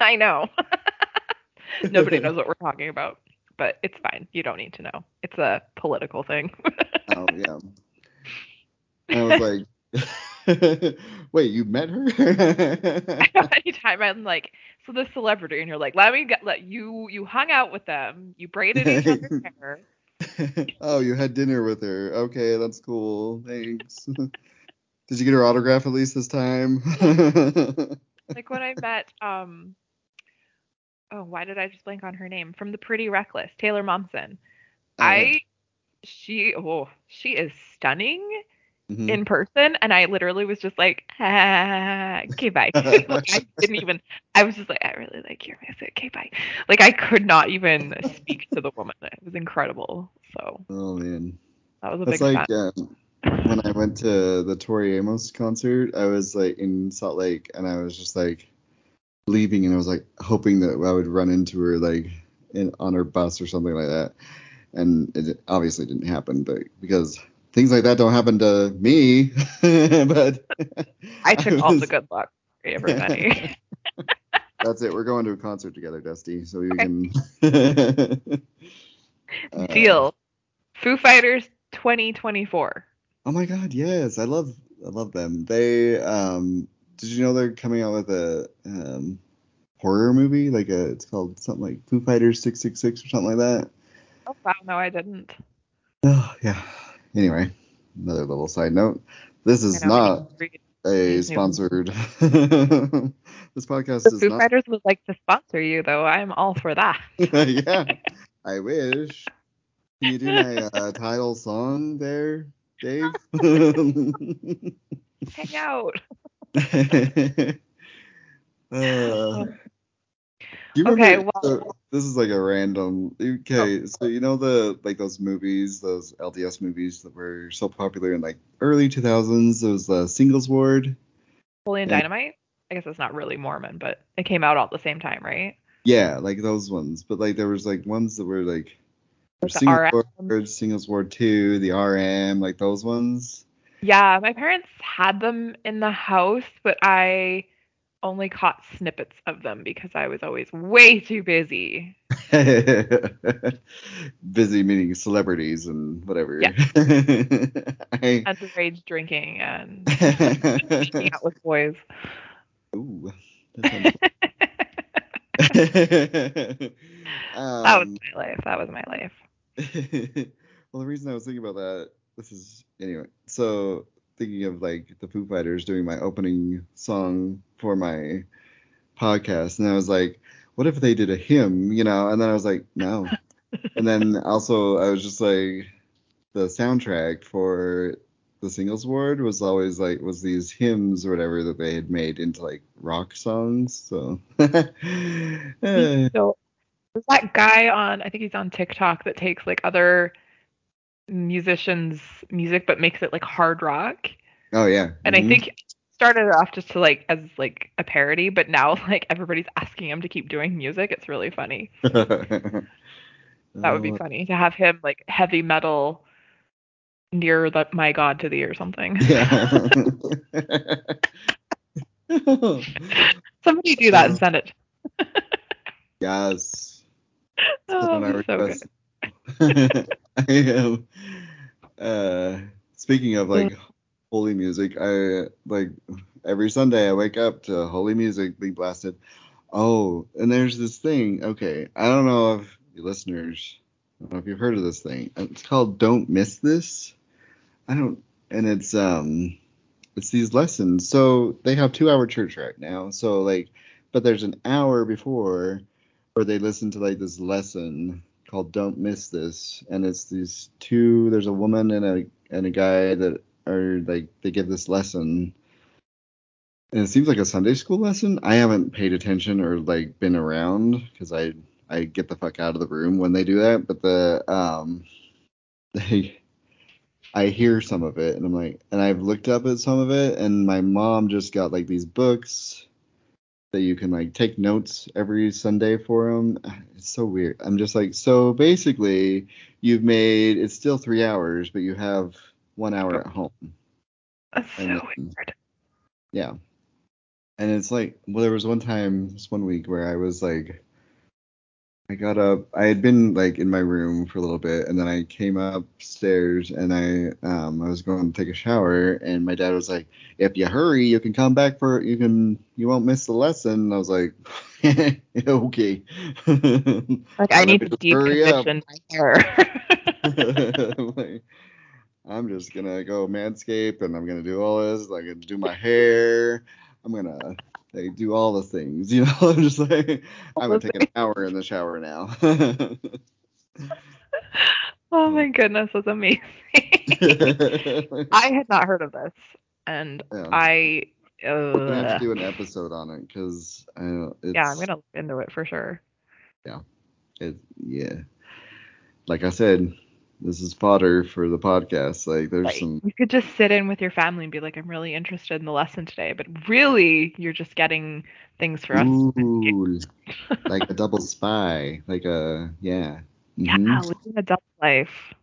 [SPEAKER 1] I know. Nobody knows what we're talking about. but it's fine. You don't need to know. It's a political thing.
[SPEAKER 2] Oh yeah. I was like, wait, you met her? [LAUGHS] [LAUGHS]
[SPEAKER 1] Anytime I'm like, so the celebrity, and you're like, let me get, let you, you hung out with them, you braided each other's [LAUGHS] hair.
[SPEAKER 2] oh, you had dinner with her. Okay, that's cool. Thanks. Did you get her autograph at least this time?
[SPEAKER 1] Like when I met, um, oh, why did I just blank on her name? From the Pretty Reckless, Taylor Momsen.
[SPEAKER 2] Oh, yeah.
[SPEAKER 1] I, she, oh, she is stunning
[SPEAKER 2] Mhm.
[SPEAKER 1] in person, and I literally was just like, ah, [LAUGHS] okay, bye. [LAUGHS] [LAUGHS] like, I didn't even. I was just like, I really like your music. Okay, bye. Like I could not even speak to the woman. It was incredible. So
[SPEAKER 2] Oh man.
[SPEAKER 1] that was a
[SPEAKER 2] That's
[SPEAKER 1] big
[SPEAKER 2] like um, when I went to the Tori Amos concert. I was like in Salt Lake, and I was just like leaving, and I was like hoping that I would run into her like in on her bus or something like that. And it obviously didn't happen, but because things like that don't happen to me. [LAUGHS] but
[SPEAKER 1] I took all
[SPEAKER 2] was-
[SPEAKER 1] the [LAUGHS] good luck for everybody. [LAUGHS]
[SPEAKER 2] That's it. We're going to a concert together, Dusty, so you can. Uh,
[SPEAKER 1] Deal. Foo Fighters 2024.
[SPEAKER 2] Oh my God, yes, I love I love them. They um, did you know they're coming out with a um horror movie? Like a it's called something like Foo Fighters six six six or something like that.
[SPEAKER 1] Oh wow, no, I didn't.
[SPEAKER 2] Oh yeah. Anyway, another little side note. This is not a sponsored. [LAUGHS] this podcast
[SPEAKER 1] The
[SPEAKER 2] is
[SPEAKER 1] Foo
[SPEAKER 2] not.
[SPEAKER 1] Fighters would like to sponsor you, though. I'm all for that. [LAUGHS]
[SPEAKER 2] yeah, I wish. Can you do my uh, title song there, Dave? [LAUGHS]
[SPEAKER 1] Hang out.
[SPEAKER 2] Uh, you
[SPEAKER 1] Okay,
[SPEAKER 2] remember?
[SPEAKER 1] well-
[SPEAKER 2] so this is like a random. Okay, oh. so you know the like those movies, those LDS movies that were so popular in like early 2000s. It was the Singles Ward. Napoleon
[SPEAKER 1] Dynamite? I guess it's not really Mormon, but it came out all at the same time, right?
[SPEAKER 2] Yeah, like those ones. But like there was like ones that were like
[SPEAKER 1] Like
[SPEAKER 2] Singles Ward, Singles Ward Two, the RM, like those ones.
[SPEAKER 1] Yeah, my parents had them in the house, but I only caught snippets of them because I was always way too busy. [LAUGHS]
[SPEAKER 2] Busy meeting celebrities and whatever.
[SPEAKER 1] Yeah. [LAUGHS]
[SPEAKER 2] I,
[SPEAKER 1] Underage drinking and [LAUGHS] hanging out with boys.
[SPEAKER 2] ooh, that sounds
[SPEAKER 1] that was
[SPEAKER 2] um,
[SPEAKER 1] my life. That was my life.
[SPEAKER 2] well, the reason I was thinking about that, this is anyway. So thinking of like the Foo Fighters doing my opening song for my podcast, and I was like, what if they did a hymn, you know? And then I was like, no. [LAUGHS] and then also I was just like, the soundtrack for the Singles Ward was always like was these hymns or whatever that they had made into like rock songs. So. [LAUGHS]
[SPEAKER 1] So there's that guy on I think he's on TikTok that takes like other musicians' music but makes it like hard rock.
[SPEAKER 2] Oh yeah.
[SPEAKER 1] And I
[SPEAKER 2] Mhm.
[SPEAKER 1] think started off just to like as like a parody, but now [LAUGHS] like everybody's asking him to keep doing music. It's really funny. [LAUGHS]
[SPEAKER 2] that
[SPEAKER 1] would be funny to have him like heavy metal Nearer My God to Thee or something.
[SPEAKER 2] Yeah. [LAUGHS]
[SPEAKER 1] Somebody do that and send it.
[SPEAKER 2] yes.
[SPEAKER 1] Oh,
[SPEAKER 2] When I
[SPEAKER 1] so good. [LAUGHS]
[SPEAKER 2] I am. Uh, speaking of like holy music, I like every Sunday I wake up to holy music being blasted. Oh, and there's this thing. Okay, I don't know if you listeners, I don't know if you've heard of this thing. It's called "Don't Miss This." I don't, and it's um, it's these lessons. So they have two-hour church right now. So like, but there's an hour before where they listen to like this lesson called "Don't Miss This," and it's these two. There's a woman and a and a guy that are like they give this lesson, and it seems like a Sunday school lesson. I haven't paid attention or like been around because I I get the fuck out of the room when they do that. But the um [LAUGHS] they I hear some of it and I'm like, and I've looked up at some of it, and my mom just got like these books that you can like take notes every Sunday for them. [SIGHS] It's so weird. I'm just like, so basically, you've made it's still three hours, but you have one hour at home.
[SPEAKER 1] That's so
[SPEAKER 2] then-
[SPEAKER 1] weird.
[SPEAKER 2] Yeah. And it's like, well, there was one time, this one week where I was like, I got up. I had been like in my room for a little bit, and then I came upstairs and I um I was going to take a shower, and my dad was like, "If you hurry, you can come back for you can you won't miss the lesson." And I was like, [LAUGHS] "Okay." [LAUGHS]
[SPEAKER 1] Like I need to deep condition my hair. [LAUGHS]
[SPEAKER 2] like, I'm just gonna go manscape, and I'm gonna do all this. I'm gonna do my hair. I'm gonna they do all the things, [LAUGHS] you know. I'm just like, I'm gonna take an hour in the shower now. [LAUGHS]
[SPEAKER 1] oh my goodness, that's amazing. [LAUGHS] I had not heard of this, and yeah. I. Uh,
[SPEAKER 2] We're gonna have to do an episode on it because I.
[SPEAKER 1] Yeah, I'm gonna look into it for sure.
[SPEAKER 2] Yeah, it yeah. Like I said, this is fodder for the podcast. Like there's like, some
[SPEAKER 1] You could just sit in with your family and be like, I'm really interested in the lesson today, but really you're just getting things for
[SPEAKER 2] Ooh, us. like a double spy. Like a yeah. [LAUGHS]
[SPEAKER 1] Yeah, mm-hmm. living a double life.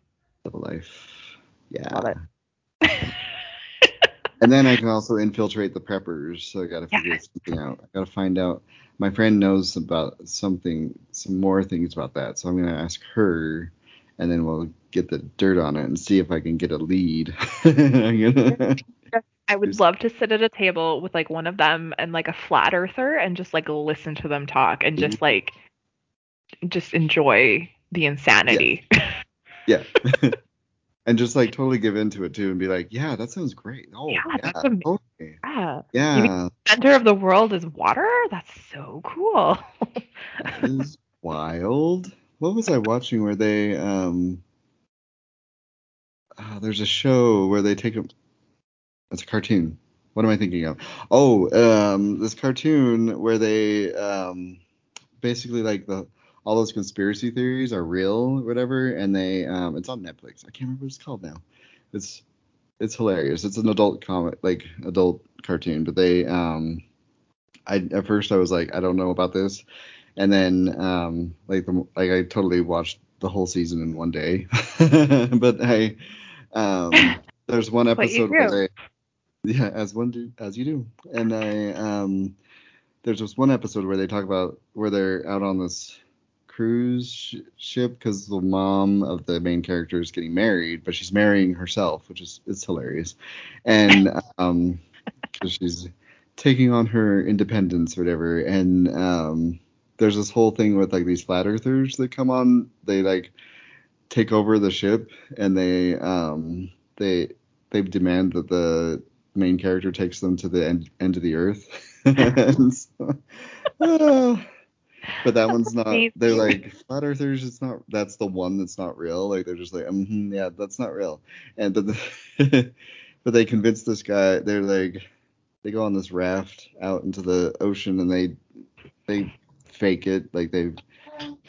[SPEAKER 2] Double life. Yeah. Love it. [LAUGHS] and then I can also infiltrate the preppers, so I gotta figure yeah. something out. I gotta find out my friend knows about something some more things about that, so I'm gonna ask her and then we'll get the dirt on it and see if I can get a lead. [LAUGHS]
[SPEAKER 1] I would love to sit at a table with like one of them and like a flat earther and just like listen to them talk and just mm-hmm. like just enjoy the insanity.
[SPEAKER 2] Yeah. yeah. [LAUGHS] and just like totally give into it too and be like, yeah, that sounds great. Oh, yeah, yeah that's amazing.
[SPEAKER 1] Okay. Yeah. Yeah. center of the world is water? That's so cool.
[SPEAKER 2] that is wild what was I watching where they um uh, there's a show where they take a it's a cartoon. What am I thinking of? Oh, um this cartoon where they um basically like the all those conspiracy theories are real or whatever and they um it's on Netflix. I can't remember what it's called now. It's it's hilarious. It's an adult comic like adult cartoon, but they um I at first I was like I don't know about this and then um, like the, like I totally watched the whole season in one day. [LAUGHS] but I um, there's one episode where they yeah as one do as you do, and I um, there's just one episode where they talk about where they're out on this cruise sh- ship because the mom of the main character is getting married, but she's marrying herself, which is it's hilarious, and [LAUGHS] um, because she's taking on her independence or whatever, and um there's this whole thing with like these flat earthers that come on. They like take over the ship and they um they they demand that the main character takes them to the end, end of the earth. [LAUGHS] so, uh, but that one's not. They're like flat earthers. It's not. That's the one that's not real. Like they're just like, mm-hmm, yeah, that's not real. And but the, [LAUGHS] but they convince this guy. They're like, they go on this raft out into the ocean and they they fake it, like they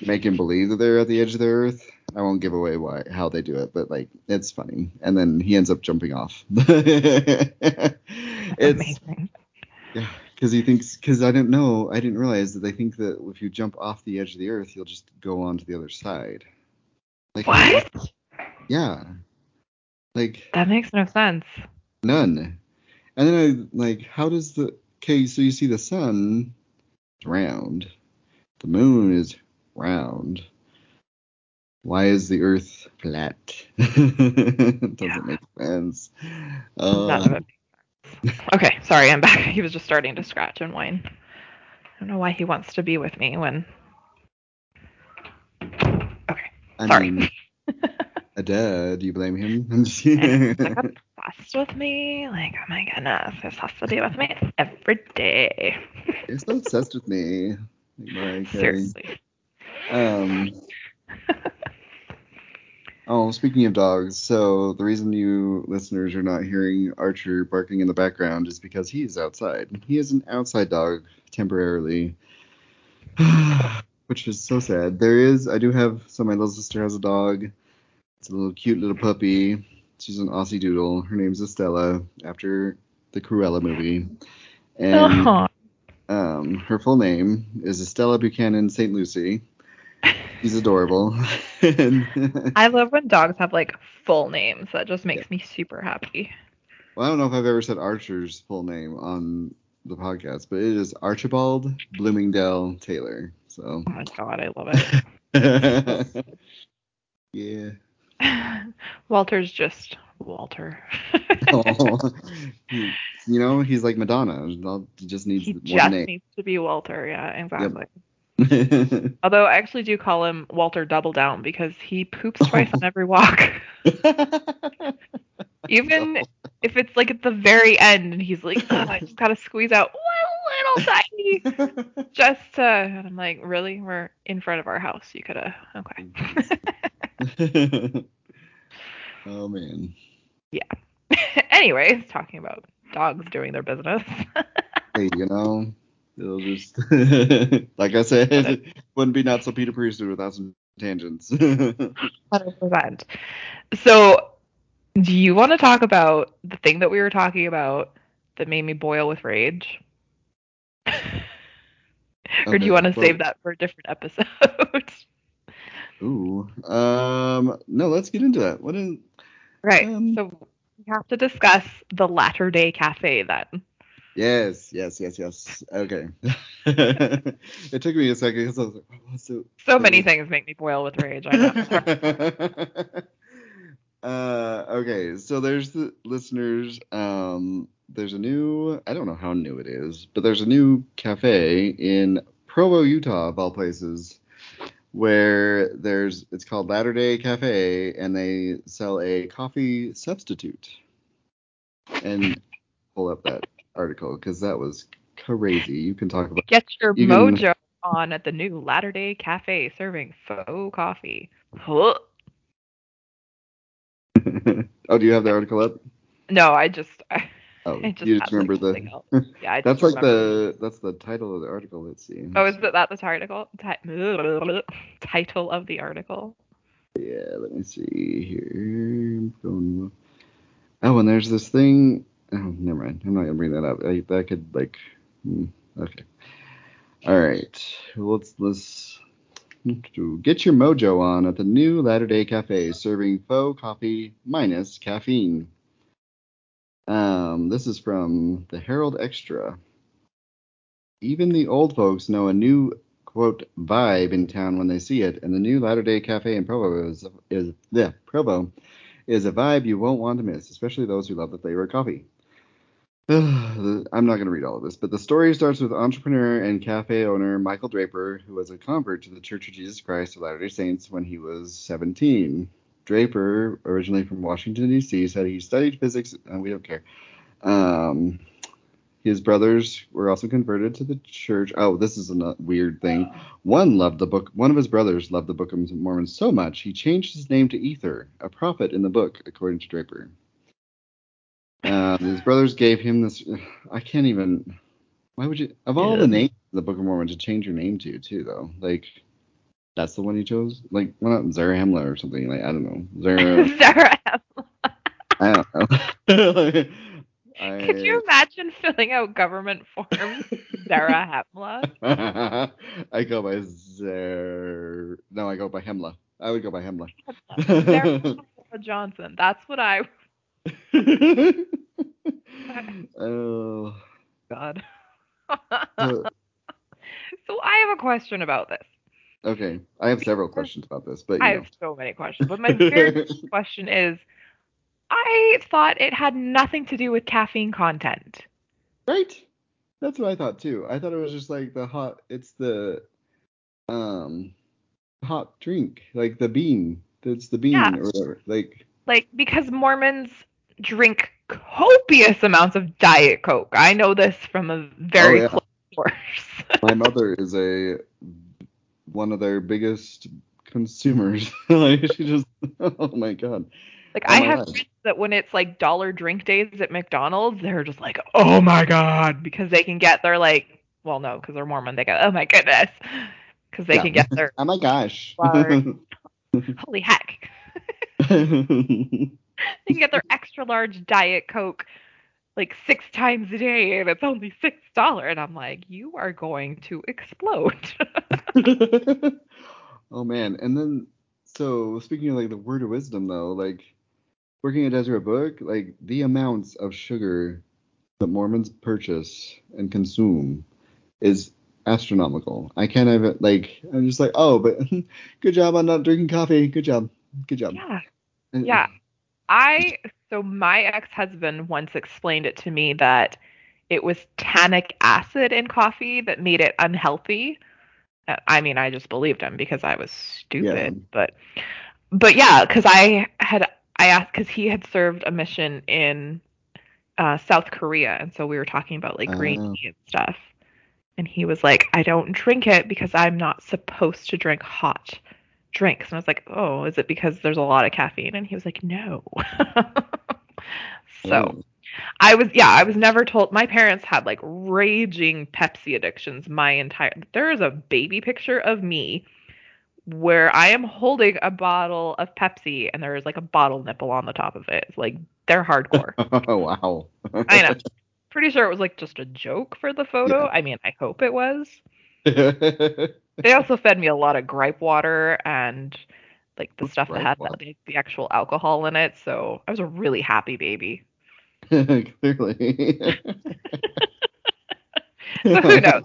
[SPEAKER 2] make him believe that they're at the edge of the earth. I won't give away why how they do it, but like it's funny. And then he ends up jumping off. [LAUGHS] it's amazing. Yeah, because he thinks because I didn't know I didn't realize that they think that if you jump off the edge of the earth, you'll just go on to the other side.
[SPEAKER 1] Like what?
[SPEAKER 2] Yeah. Like
[SPEAKER 1] that makes no sense.
[SPEAKER 2] None. And then I like, how does the okay? So you see the sun it's round the moon is round. Why is the Earth flat? [LAUGHS] Doesn't yeah. make sense. Uh,
[SPEAKER 1] okay, sorry, I'm back. [LAUGHS] He was just starting to scratch and whine. I don't know why he wants to be with me when. Okay, I sorry. Mean, [LAUGHS]
[SPEAKER 2] duh, do you blame him? I'm just
[SPEAKER 1] obsessed with me. Like, oh my goodness, he's has to be with me every day.
[SPEAKER 2] You're so obsessed with me. Seriously. Um. [LAUGHS] oh, speaking of dogs, so the reason you listeners are not hearing Archer barking in the background is because he is outside. He is an outside dog temporarily, [SIGHS] which is so sad. There is, I do have, so my little sister has a dog. It's a little cute little puppy. She's an Aussie Doodle. Her name's Estella, after the Cruella movie. And um, her full name is Estella Buchanan St. Lucie. She's adorable. [LAUGHS]
[SPEAKER 1] I love when dogs have like full names. That just makes yeah. me super happy.
[SPEAKER 2] Well, I don't know if I've ever said Archer's full name on the podcast, but it is Archibald Bloomingdale Taylor. So So.
[SPEAKER 1] Oh my god, I love it. [LAUGHS]
[SPEAKER 2] yeah. [LAUGHS]
[SPEAKER 1] Walter's just Walter. [LAUGHS]
[SPEAKER 2] oh, [LAUGHS] he, you know, he's like Madonna. He just needs
[SPEAKER 1] he just
[SPEAKER 2] name.
[SPEAKER 1] needs to be Walter. Yeah, exactly. [LAUGHS] Although I actually do call him Walter Double Down because he poops twice on every walk. Even if it's like at the very end and he's like, oh, I just gotta squeeze out one little tiny just to and I'm like, really? We're in front of our house. You could have okay. Mm-hmm.
[SPEAKER 2] oh man.
[SPEAKER 1] Yeah. [LAUGHS] Anyways, talking about dogs doing their business. [LAUGHS]
[SPEAKER 2] hey, you know, it'll just [LAUGHS] like I said, it wouldn't be not so Peter Priesthood without some tangents.
[SPEAKER 1] Hundred percent. So, do you want to talk about the thing that we were talking about that made me boil with rage? or do you want to save that for a different episode?
[SPEAKER 2] Ooh. Um. No, let's get into that. What is?
[SPEAKER 1] Right.
[SPEAKER 2] Um,
[SPEAKER 1] so we have to discuss the Latter Day Cafe then.
[SPEAKER 2] Yes. Yes. Yes. Yes. Okay. [LAUGHS] it took me a second because I was like, oh, it?
[SPEAKER 1] So many things make me boil with rage. I know. [LAUGHS]
[SPEAKER 2] uh, okay, so there's the listeners. Um, there's a new. I don't know how new it is, but there's a new cafe in Provo, Utah, of all places, where there's. It's called Latter Day Cafe, and they sell a coffee substitute. And pull up that article because that was crazy. You can talk about.
[SPEAKER 1] Get your mojo on at the new Latter Day Cafe serving faux coffee. [LAUGHS]
[SPEAKER 2] Oh, do you have the article up?
[SPEAKER 1] No, I just I,
[SPEAKER 2] Oh,
[SPEAKER 1] just
[SPEAKER 2] you just remember
[SPEAKER 1] something
[SPEAKER 2] the.
[SPEAKER 1] Yeah, I [LAUGHS]
[SPEAKER 2] That's like
[SPEAKER 1] remembered.
[SPEAKER 2] the that's the title of the article. Let's see.
[SPEAKER 1] Oh, is that, that the article? Ti- [LAUGHS] title of the article?
[SPEAKER 2] Yeah, let me see here. I'm going- Oh, and there's this thing. Oh, never mind. I'm not gonna bring that up. I, that could like. hmm, Okay. All right. Let's let's get your mojo on at the new Latter Day Cafe, serving faux coffee minus caffeine. Um, this is from the Herald Extra. Even the old folks know a new quote vibe in town when they see it, and the new Latter Day Cafe in Provo is is yeah, Provo is a vibe you won't want to miss, especially those who love the flavor of coffee. [SIGHS] I'm not going to read all of this, but the story starts with entrepreneur and cafe owner Michael Draper, who was a convert to the Church of Jesus Christ of Latter-day Saints when he was 17. Draper, originally from Washington D.C., said he studied physics, and we don't care. Um, his brothers were also converted to the church. Oh, this is a weird thing. One loved the book. One of his brothers loved the Book of Mormon so much he changed his name to Ether, a prophet in the book, according to Draper. Um, his brothers gave him this. [SIGHS] I can't even. Why would you? Of all
[SPEAKER 1] Yeah.
[SPEAKER 2] the names in the Book of Mormon to change your name to, too, though, like that's the one he chose. Like, why not Zarahemla or something? Like, I don't know. Zara. [LAUGHS]
[SPEAKER 1] Sarah,
[SPEAKER 2] I don't know. [LAUGHS] I,
[SPEAKER 1] could you imagine filling out government forms? Sarah Hemla. [LAUGHS]
[SPEAKER 2] I go by Zer. No, I go by Hemla. I would go by Hemla.
[SPEAKER 1] Hemla Johnson. That's what I.
[SPEAKER 2] oh.
[SPEAKER 1] God.
[SPEAKER 2] Uh,
[SPEAKER 1] so I have a question about this.
[SPEAKER 2] Okay, I have several questions about this, but
[SPEAKER 1] I
[SPEAKER 2] know.
[SPEAKER 1] have so many questions, but my very [LAUGHS] first question is, I thought it had nothing to do with caffeine content.
[SPEAKER 2] right? That's what I thought too. I thought it was just like the hot. It's the um hot drink, like the bean. It's the bean
[SPEAKER 1] Yeah.
[SPEAKER 2] or whatever. Like
[SPEAKER 1] Like because Mormons drink copious amounts of Diet Coke. I know this from a very
[SPEAKER 2] Oh, yeah.
[SPEAKER 1] close source.
[SPEAKER 2] my mother is a one of their biggest consumers. [LAUGHS] like she just [LAUGHS] oh my god.
[SPEAKER 1] Like
[SPEAKER 2] Oh
[SPEAKER 1] I have friends that when it's like dollar drink days at McDonald's, they're just like, "Oh my god," because they can get their like, well, no, because they're Mormon, they go, "Oh my goodness," because they
[SPEAKER 2] Yeah.
[SPEAKER 1] can get their [LAUGHS]
[SPEAKER 2] Oh my gosh.
[SPEAKER 1] Holy heck, they can get their extra large Diet Coke like six times a day, and it's only six dollar, and I'm like, you are going to explode. [LAUGHS]
[SPEAKER 2] oh man. And then so speaking of like the word of wisdom though, like working at Deseret Book, like the amounts of sugar that Mormons purchase and consume is astronomical. I can't even like. I'm just like, oh, but [LAUGHS] good job on not drinking coffee. Good job. Good job.
[SPEAKER 1] Yeah. Yeah. I so my ex-husband once explained it to me that it was tannic acid in coffee that made it unhealthy. Uh, I mean, I just believed him because I was stupid, yeah. but but yeah, cuz I had I asked cuz he had served a mission in uh, South Korea and so we were talking about like green uh, tea and stuff. And he was like, "I don't drink it because I'm not supposed to drink hot." Drinks. And I was like, oh, is it because there's a lot of caffeine? And he was like, no. [LAUGHS] so oh. I was, yeah, I was never told. My parents had like raging Pepsi addictions my entire. There is a baby picture of me where I am holding a bottle of Pepsi and there is like a bottle nipple on the top of it. It's like they're hardcore.
[SPEAKER 2] oh [LAUGHS] wow.
[SPEAKER 1] I know. [LAUGHS] Pretty sure it was like just a joke for the photo. Yeah. I mean, I hope it was. They also fed me a lot of gripe water and like the stuff that had the, the, actual alcohol in it. So I was a really happy baby. [LAUGHS]
[SPEAKER 2] Clearly.
[SPEAKER 1] so [LAUGHS] who knows?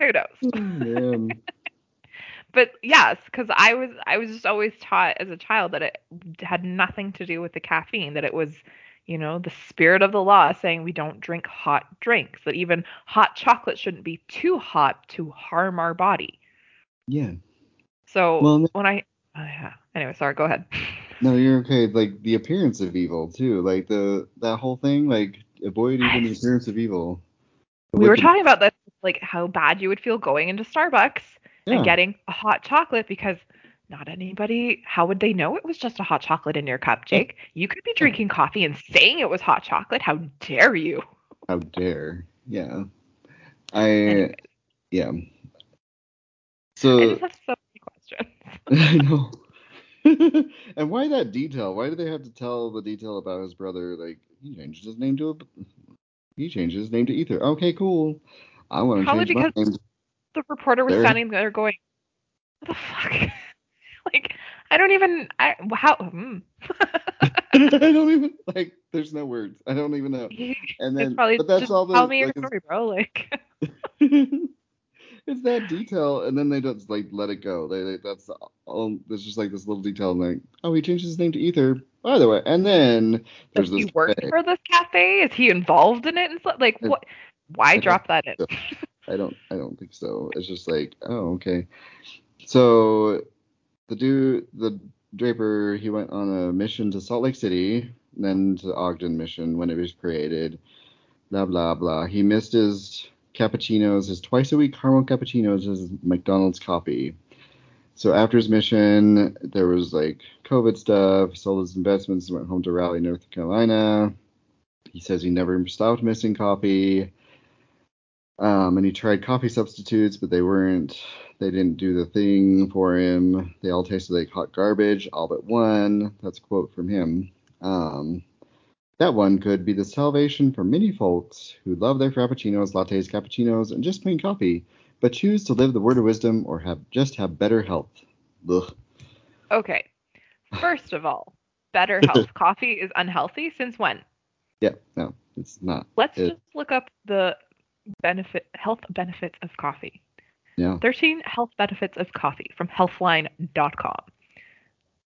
[SPEAKER 1] Who knows? [LAUGHS] Oh, but yes, because I was I was just always taught as a child that it had nothing to do with the caffeine. That it was you know, the spirit of the law saying we don't drink hot drinks, that even hot chocolate shouldn't be too hot to harm our body.
[SPEAKER 2] Yeah.
[SPEAKER 1] So well, when I, oh yeah. Anyway, sorry. Go ahead. [LAUGHS]
[SPEAKER 2] No, you're okay. Like the appearance of evil too. Like the that whole thing. Like avoid even the appearance of evil.
[SPEAKER 1] We were talking about this, like how bad you would feel going into Starbucks yeah. and getting a hot chocolate because not anybody. How would they know it was just a hot chocolate in your cup, Jake? You could be drinking coffee and saying it was hot chocolate. How dare you?
[SPEAKER 2] How dare? Yeah. I. Anyways. Yeah. So
[SPEAKER 1] I just have so many questions. [LAUGHS]
[SPEAKER 2] I know. [LAUGHS] and why that detail? Why do they have to tell the detail about his brother? Like he changed his name to a, he changed his name to Ether. Okay, cool. I want to change
[SPEAKER 1] because
[SPEAKER 2] my name.
[SPEAKER 1] The reporter was there. standing there going, "What the fuck?" [LAUGHS] like I don't even. I how. Mm.
[SPEAKER 2] I don't even like. There's no words. I don't even know. And then,
[SPEAKER 1] probably
[SPEAKER 2] but that's
[SPEAKER 1] just
[SPEAKER 2] all the.
[SPEAKER 1] Tell me
[SPEAKER 2] like,
[SPEAKER 1] your story, bro. Like
[SPEAKER 2] it's that detail, and then they just like let it go. They, they that's all. There's just like this little detail, and like, oh, he changed his name to Ether, by the way. And then there's
[SPEAKER 1] Does
[SPEAKER 2] this.
[SPEAKER 1] He work for this cafe? Is he involved in it? And stuff? Like, what? Why I drop that in?
[SPEAKER 2] So. [LAUGHS] I don't. I don't think so. It's just like, oh, okay. So the dude, the Draper, he went on a mission to Salt Lake City, then to Ogden mission when it was created. Blah blah blah. He missed his cappuccinos, his twice a week caramel cappuccinos, his McDonald's coffee. So after his mission, there was like COVID stuff. He sold his investments, went home to Raleigh, North Carolina. He says he never stopped missing coffee. Um, and he tried coffee substitutes, but they weren't, they didn't do the thing for him. They all tasted like hot garbage, all but one. That's a quote from him. Um, that one could be the salvation for many folks who love their frappuccinos, lattes, cappuccinos, and just plain coffee, but choose to live the word of wisdom or have just have better health. Ugh.
[SPEAKER 1] Okay. First of all, better health. [LAUGHS] coffee is unhealthy since when?
[SPEAKER 2] Yeah, no, it's not.
[SPEAKER 1] Let's
[SPEAKER 2] it,
[SPEAKER 1] just look up the benefit health benefits of coffee.
[SPEAKER 2] Yeah.
[SPEAKER 1] 13 health benefits of coffee from healthline.com.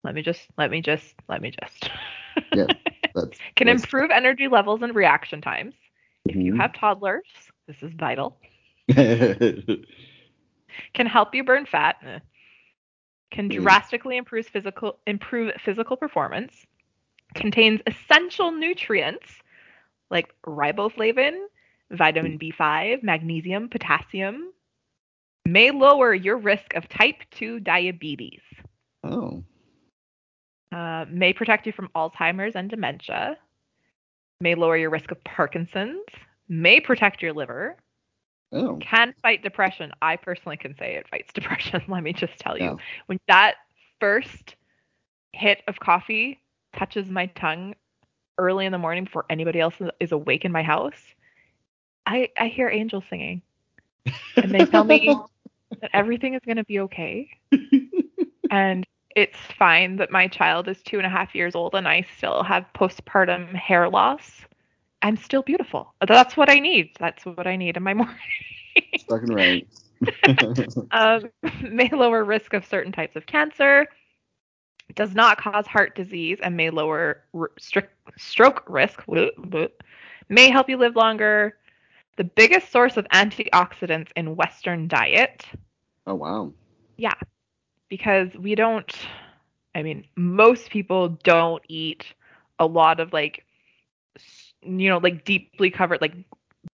[SPEAKER 1] Let me just let me just let me just.
[SPEAKER 2] yeah. [LAUGHS] That's,
[SPEAKER 1] can
[SPEAKER 2] that's...
[SPEAKER 1] improve energy levels and reaction times. Mm-hmm. If you mm-hmm. have toddlers, this is vital. [LAUGHS] can help you burn fat. Eh. Can mm. drastically improve physical improve physical performance. Contains essential nutrients like riboflavin, vitamin B5, magnesium, potassium. May lower your risk of type 2 diabetes.
[SPEAKER 2] Oh.
[SPEAKER 1] Uh, may protect you from Alzheimer's and dementia. May lower your risk of Parkinson's. May protect your liver.
[SPEAKER 2] Oh.
[SPEAKER 1] Can fight depression. I personally can say it fights [LAUGHS] depression. Let me just tell you. When that first hit of coffee touches my tongue early in the morning before anybody else is awake in my house, I, I hear angels singing. And they tell me [LAUGHS] that everything is going to be okay. [LAUGHS] and it's fine that my child is two and a half years old and I still have postpartum hair loss. I'm still beautiful. That's what I need. That's what I need in my [LAUGHS] morning.
[SPEAKER 2] Fucking right. [LAUGHS] [LAUGHS]
[SPEAKER 1] um, may lower risk of certain types of cancer, does not cause heart disease, and may lower r- stri- stroke risk, may help you live longer. The biggest source of antioxidants in Western diet.
[SPEAKER 2] oh wow.
[SPEAKER 1] Yeah, because we don't. I mean, most people don't eat a lot of like, you know, like deeply covered like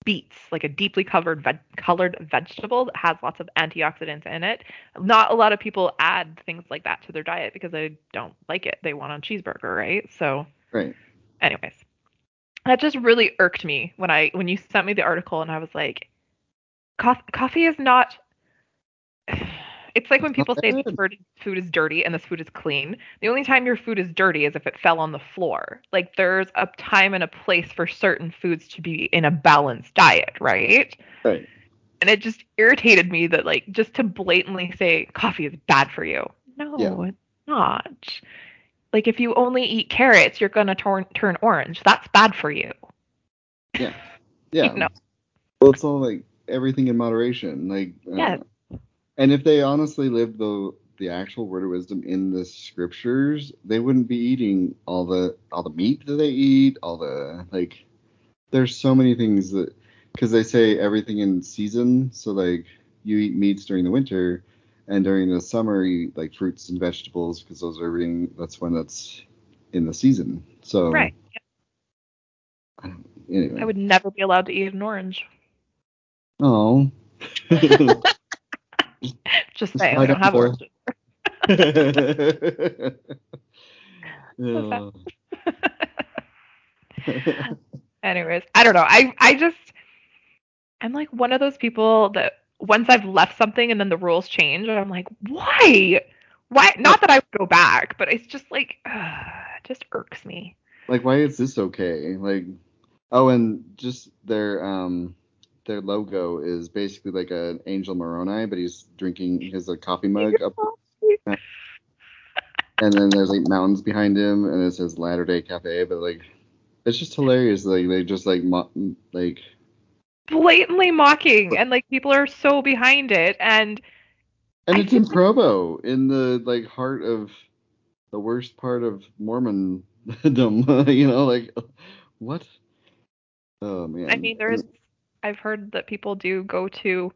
[SPEAKER 1] beets, like a deeply covered ve- colored vegetable that has lots of antioxidants in it. Not a lot of people add things like that to their diet because they don't like it. They want a cheeseburger, right? So,
[SPEAKER 2] Right.
[SPEAKER 1] anyways, that just really irked me when I when you sent me the article and I was like, coffee, coffee is not. It's like when people say this food, is dirty and this food is clean. The only time your food is dirty is if it fell on the floor. Like there's a time and a place for certain foods to be in a balanced diet, right?
[SPEAKER 2] Right.
[SPEAKER 1] And it just irritated me that like just to blatantly say coffee is bad for you. No,
[SPEAKER 2] Yeah.
[SPEAKER 1] it's not. Like if you only eat carrots, you're gonna turn turn orange. That's bad for [LAUGHS] you.
[SPEAKER 2] Yeah.
[SPEAKER 1] know.
[SPEAKER 2] Well, it's all like everything in moderation. Like. uh,
[SPEAKER 1] Yes.
[SPEAKER 2] And if they honestly lived the the actual word of wisdom in the scriptures, they wouldn't be eating all the all the meat that they eat, all the like. There's so many things that because they say everything in season. So like you eat meats during the winter, and during the summer you eat like fruits and vegetables because those are everything. That's when that's in the season. So
[SPEAKER 1] Right.
[SPEAKER 2] I Anyway.
[SPEAKER 1] I would never be allowed to eat an orange.
[SPEAKER 2] Oh. [LAUGHS] [LAUGHS]
[SPEAKER 1] Just saying, I don't have. [LAUGHS]
[SPEAKER 2] Yeah.
[SPEAKER 1] Anyways, I don't know. I I just I'm like one of those people that once I've left something and then the rules change, and I'm like, why? Why? Not that I would go back, but it's just like, uh, [SIGHS] it just irks me.
[SPEAKER 2] like why is this okay like oh and just their um their logo is basically like an angel moroni but he's drinking his a coffee mug up [LAUGHS] and then there's like mountains behind him and it says latter day cafe but like it's just hilarious like they just like mo- like
[SPEAKER 1] Blatantly mocking, and like people are so behind it, and
[SPEAKER 2] and
[SPEAKER 1] I
[SPEAKER 2] it's in provo in the like heart of the worst part of mormondom [LAUGHS] [LAUGHS] you know like what? Oh man.
[SPEAKER 1] I mean, there's I've heard that people do go to,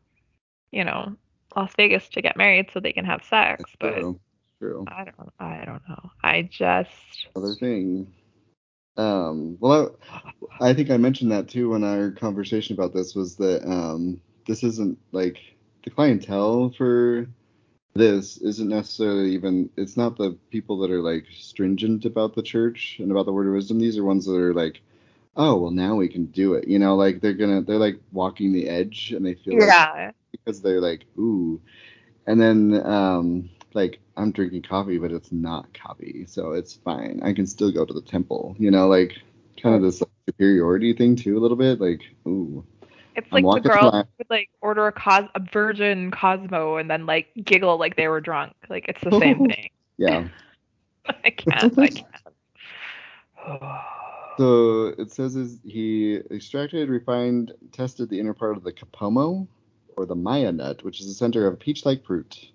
[SPEAKER 1] you know, Las Vegas to get married so they can have sex,
[SPEAKER 2] It's
[SPEAKER 1] but
[SPEAKER 2] true. True.
[SPEAKER 1] I don't I don't know. I just
[SPEAKER 2] Other thing. Um, well, I, I think I mentioned that too when our conversation about this was that um, this isn't like the clientele for this isn't necessarily even it's not the people that are like stringent about the church and about the word of wisdom these are ones that are like oh well now we can do it you know like they're gonna they're like walking the edge and they feel like
[SPEAKER 1] yeah.
[SPEAKER 2] because they're like, ooh. And then um like I'm drinking coffee, but it's not coffee, so it's fine. I can still go to the temple. You know, like kind of this like, superiority thing too, a little bit. Like, ooh.
[SPEAKER 1] It's like the
[SPEAKER 2] walking the
[SPEAKER 1] girls
[SPEAKER 2] line.
[SPEAKER 1] would like order a cos a virgin Cosmo and then like giggle like they were drunk. Like it's the same [LAUGHS] thing.
[SPEAKER 2] Yeah. [LAUGHS]
[SPEAKER 1] I can't. I can't. [LAUGHS] [SIGHS] [SIGHS] [SIGHS]
[SPEAKER 2] So it says is he extracted, refined, tested the inner part of the capomo, or the maya nut, which is the center of a peach-like fruit.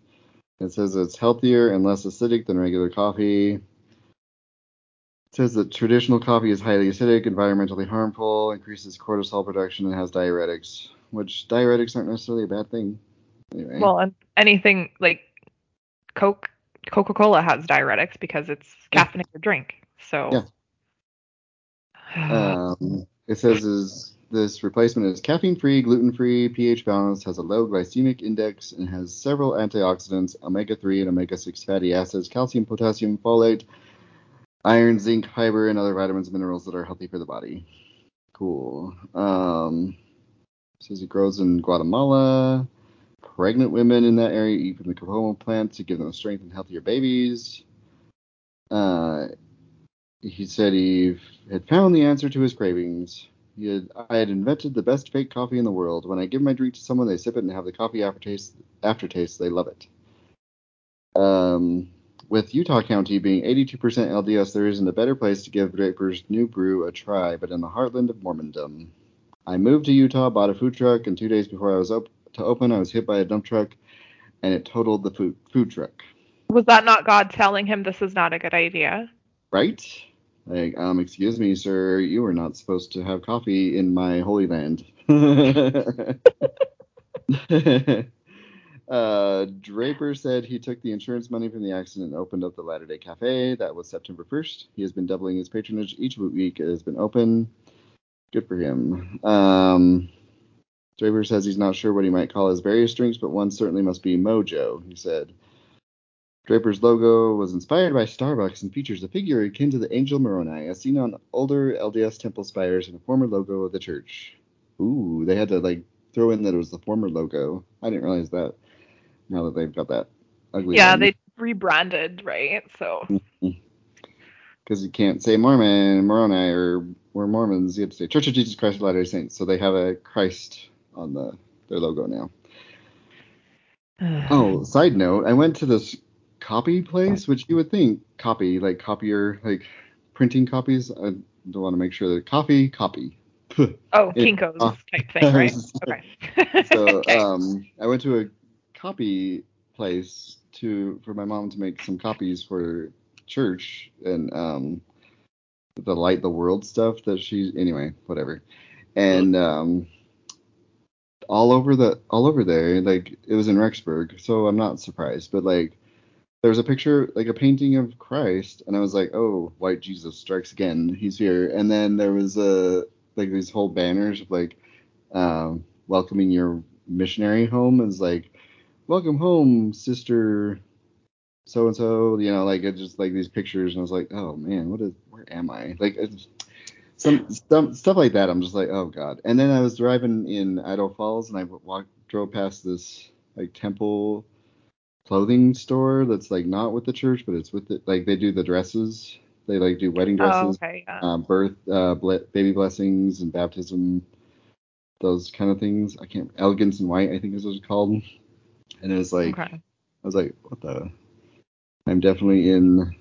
[SPEAKER 2] It says it's healthier and less acidic than regular coffee. It says that traditional coffee is highly acidic, environmentally harmful, increases cortisol production, and has diuretics, which diuretics aren't necessarily a bad thing. Anyway.
[SPEAKER 1] well, and anything like Coke Coca Cola has diuretics because it's
[SPEAKER 2] Yeah.
[SPEAKER 1] caffeinated drink. So
[SPEAKER 2] Yeah. Um, it says is this replacement is caffeine free, gluten free, pH balanced, has a low glycemic index, and has several antioxidants, omega 3 and omega 6 fatty acids, calcium, potassium, folate, iron, zinc, fiber, and other vitamins and minerals that are healthy for the body. Cool. Um, it says it grows in Guatemala. Pregnant women in that area eat from the capomo plant to give them strength and healthier babies. Uh, he said he had found the answer to his cravings. He had, I had invented the best fake coffee in the world. When I give my drink to someone, they sip it and have the coffee aftertaste. Aftertaste, they love it. Um, with Utah County being 82% LDS, there isn't a better place to give Draper's new brew a try, but in the heartland of Mormondom. I moved to Utah, bought a food truck, and two days before I was op- to open, I was hit by a dump truck, and it totaled the food food truck.
[SPEAKER 1] Was that not God telling him this is not a good idea?
[SPEAKER 2] Right? Like, um, excuse me, sir, you were not supposed to have coffee in my holy land. [LAUGHS] uh, Draper said he took the insurance money from the accident and opened up the Latter Day Cafe. That was September 1st. He has been doubling his patronage each week it has been open. Good for him. Um, Draper says he's not sure what he might call his various drinks, but one certainly must be Mojo, he said. Draper's logo was inspired by Starbucks and features a figure akin to the angel Moroni, as seen on older LDS temple spires and a former logo of the church. Ooh, they had to like throw in that it was the former logo. I didn't realize that. Now that they've got that ugly.
[SPEAKER 1] Yeah,
[SPEAKER 2] one.
[SPEAKER 1] they rebranded, right? So mm-hmm.
[SPEAKER 2] because you can't say Mormon, Moroni, or we're Mormons. You have to say Church of Jesus Christ of Latter-day Saints. So they have a Christ on the their logo now. [SIGHS] Oh, side note, I went to this copy place, which you would think copy, like copier, like printing copies. I don't want to make sure that coffee, copy. [LAUGHS]
[SPEAKER 1] oh, Kinko's
[SPEAKER 2] uh,
[SPEAKER 1] type thing, right? [LAUGHS] Okay.
[SPEAKER 2] So [LAUGHS]
[SPEAKER 1] Okay.
[SPEAKER 2] um, I went to a copy place to for my mom to make some copies for church and um, the light the world stuff that she anyway whatever and um, all over the all over there like it was in Rexburg so I'm not surprised but like there was a picture like a painting of Christ and I was like oh white Jesus strikes again. He's here. And then there was a like these whole banners of like um, welcoming your missionary home. Is like welcome home sister so and so you know like it just like these pictures and i was like oh man what is where am i? Like some some stuff like that i'm just like oh god. And then i was driving in idaho falls and i walked drove past this like temple clothing store that's like not with the church but it's with it. like they do the dresses they like do wedding
[SPEAKER 1] Oh,
[SPEAKER 2] dresses
[SPEAKER 1] okay. Yeah.
[SPEAKER 2] uh, birth, uh, ble- baby blessings, and baptism, those kind of things. I can't. Elegance and white, I think is what it's called. And it was like,
[SPEAKER 1] okay.
[SPEAKER 2] I was like, what the? I'm definitely in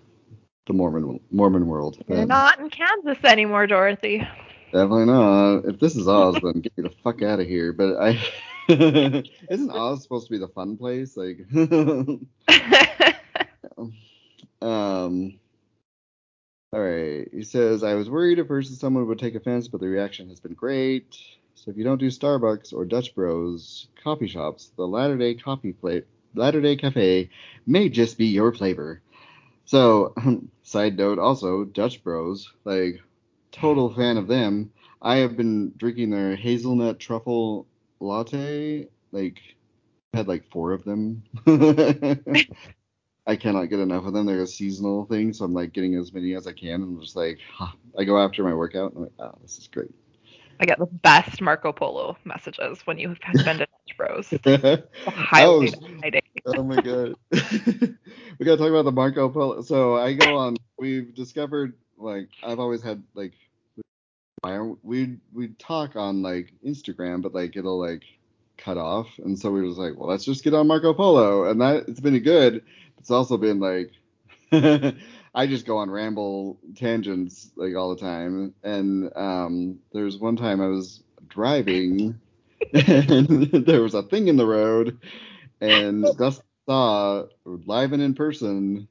[SPEAKER 2] the Mormon Mormon world.
[SPEAKER 1] You're
[SPEAKER 2] but
[SPEAKER 1] not in Kansas anymore, Dorothy.
[SPEAKER 2] Definitely not. If this is Oz, then get me the fuck out of here. But I. [LAUGHS] [LAUGHS] Isn't Oz supposed to be the fun place? Like. [LAUGHS] Um. All right. He says, I was worried at first that someone would take offense, but the reaction has been great. So if you don't do Starbucks or Dutch Bros coffee shops, the Latter Day Coffee Plate, Latter Day Cafe may just be your flavor. So, [LAUGHS] side note, also Dutch Bros, like total fan of them. I have been drinking their hazelnut truffle latte. Like, had like four of them. [LAUGHS] I cannot get enough of them. They're a seasonal thing, so I'm like getting as many as I can. And just like, huh. I go after my workout. And I'm like, oh, this is great.
[SPEAKER 1] I get the best Marco Polo messages when you have been to Dutch Bros. [LAUGHS] Highlight
[SPEAKER 2] oh my god. [LAUGHS] we gotta talk about the Marco Polo. So I go on. We've discovered like I've always had like we we talk on like Instagram, but like it'll like cut off, and so we was like, well, let's just get on Marco Polo, and that it's been good. It's also been like [LAUGHS] I just go on ramble tangents like all the time, and um, there's one time I was driving, [LAUGHS] and there was a thing in the road, and Dust saw live and in person,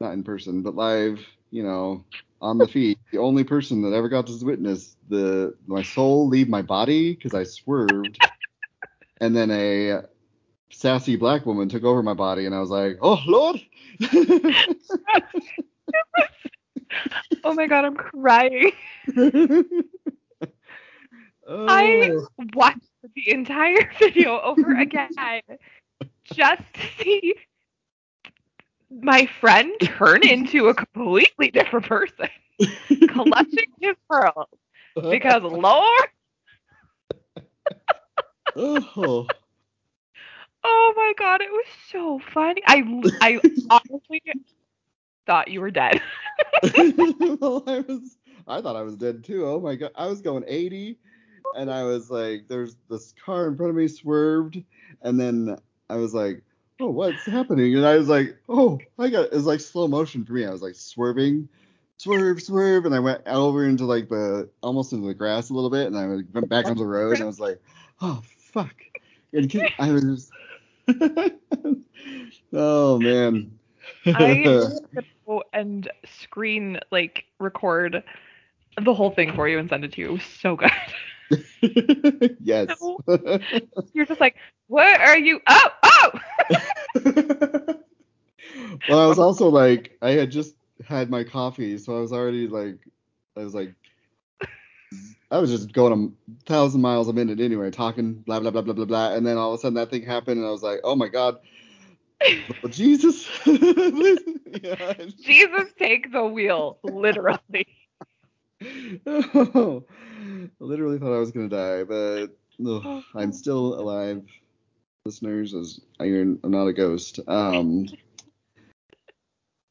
[SPEAKER 2] not in person, but live, you know, on the feed, the only person that ever got to witness the my soul leave my body because I swerved, and then a sassy black woman took over my body, and I was like, oh lord. [LAUGHS]
[SPEAKER 1] Oh my god, I'm crying.
[SPEAKER 2] oh.
[SPEAKER 1] I watched the entire [LAUGHS] video over again just to see my friend [LAUGHS] turn into a completely different person, [LAUGHS] clutching his pearls. Because [LAUGHS] Lord,
[SPEAKER 2] oh.
[SPEAKER 1] oh my god, it was so funny. I I honestly thought you were dead.
[SPEAKER 2] well, I was I thought I was dead too. Oh my god. I was going 80 and I was like there's this car in front of me swerved and then I was like, "Oh, what's happening?" And I was like, "Oh, I got it was like slow motion for me. I was like swerving, swerve, swerve and I went over into like the almost into the grass a little bit and I went back onto the road and I was like, "Oh, fuck." And I was just, [LAUGHS] oh man.
[SPEAKER 1] I [LAUGHS] go and screen like record the whole thing for you and send it to you. It was so good. [LAUGHS] [LAUGHS]
[SPEAKER 2] yes. [LAUGHS]
[SPEAKER 1] You're just like, what are you? Oh, oh. [LAUGHS]
[SPEAKER 2] well, I was also like, I had just had my coffee, so I was already like, I was like, I was just going a thousand miles a minute anyway, talking blah blah blah blah blah blah, and then all of a sudden that thing happened, and I was like, oh my god, oh, Jesus, yeah.
[SPEAKER 1] Jesus, take the wheel, literally.
[SPEAKER 2] I [LAUGHS] literally thought I was gonna die, but ugh, I'm [LAUGHS] still alive, listeners. As I'm not a ghost. Um,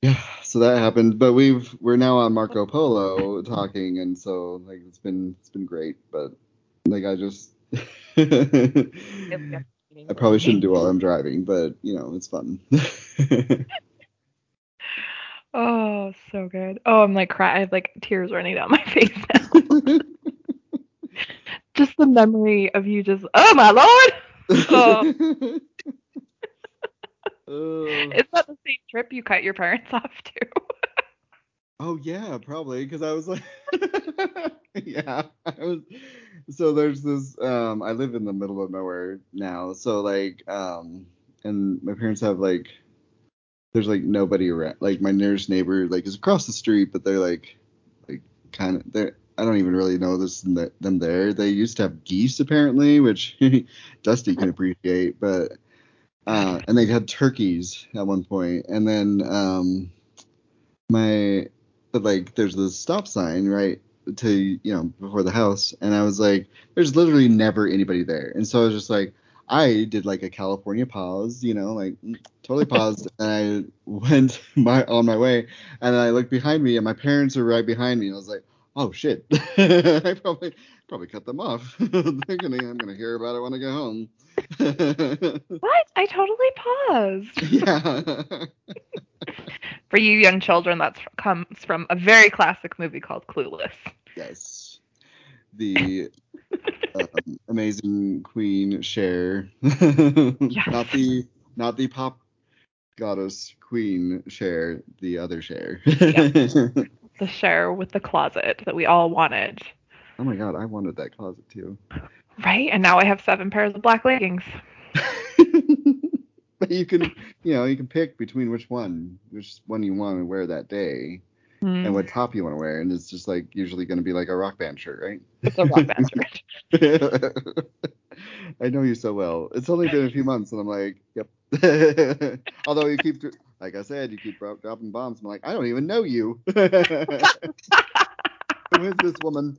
[SPEAKER 2] yeah, so that happened, but we've we're now on Marco Polo talking, and so like it's been it's been great, but like I just [LAUGHS] I probably shouldn't do while I'm driving, but you know it's fun.
[SPEAKER 1] Oh, so good. Oh, I'm like crying. I have like tears running down my [LAUGHS] face now. [LAUGHS] just the memory of you just, oh my lord. Oh. [LAUGHS] Is that the same trip you cut your parents off to?
[SPEAKER 2] Oh yeah, probably because I was like, yeah, I was. So there's this. Um, I live in the middle of nowhere now, so like, um, and my parents have like, there's like nobody around. Like my nearest neighbor like is across the street, but they're like, like kind of they're. I don't even really know this them there. They used to have geese apparently, which [LAUGHS] Dusty can appreciate, but uh, and they had turkeys at one point, and then um, my but like there's this stop sign right to you know before the house, and I was like, there's literally never anybody there, and so I was just like, I did like a California pause, you know, like mm, totally paused, and I [LAUGHS] went my on my way, and I looked behind me, and my parents were right behind me, and I was like, oh shit, [LAUGHS] I probably probably cut them off. [LAUGHS] They're gonna I'm gonna hear about it when I get home.
[SPEAKER 1] What? I totally paused.
[SPEAKER 2] yeah.
[SPEAKER 1] For you young children, that comes from a very classic movie called Clueless.
[SPEAKER 2] Yes. The um, amazing Queen Cher. Not the not the pop goddess Queen Cher, the other Cher. [LAUGHS]
[SPEAKER 1] The Cher with the closet that we all wanted.
[SPEAKER 2] oh my god, I wanted that closet too.
[SPEAKER 1] Right? And now I have seven pairs of black leggings. [LAUGHS]
[SPEAKER 2] but you can, you know, you can pick between which one, which one you want to wear that day,
[SPEAKER 1] Mm.
[SPEAKER 2] and what top you want to wear, and it's just like usually going to be like a rock band shirt, right?
[SPEAKER 1] It's a rock band shirt. [LAUGHS]
[SPEAKER 2] I know you so well. It's only been a few months, and I'm like, yep. [LAUGHS] Although you keep, like I said, you keep dropping bombs. I'm like, I don't even know you. [LAUGHS] Who is this woman?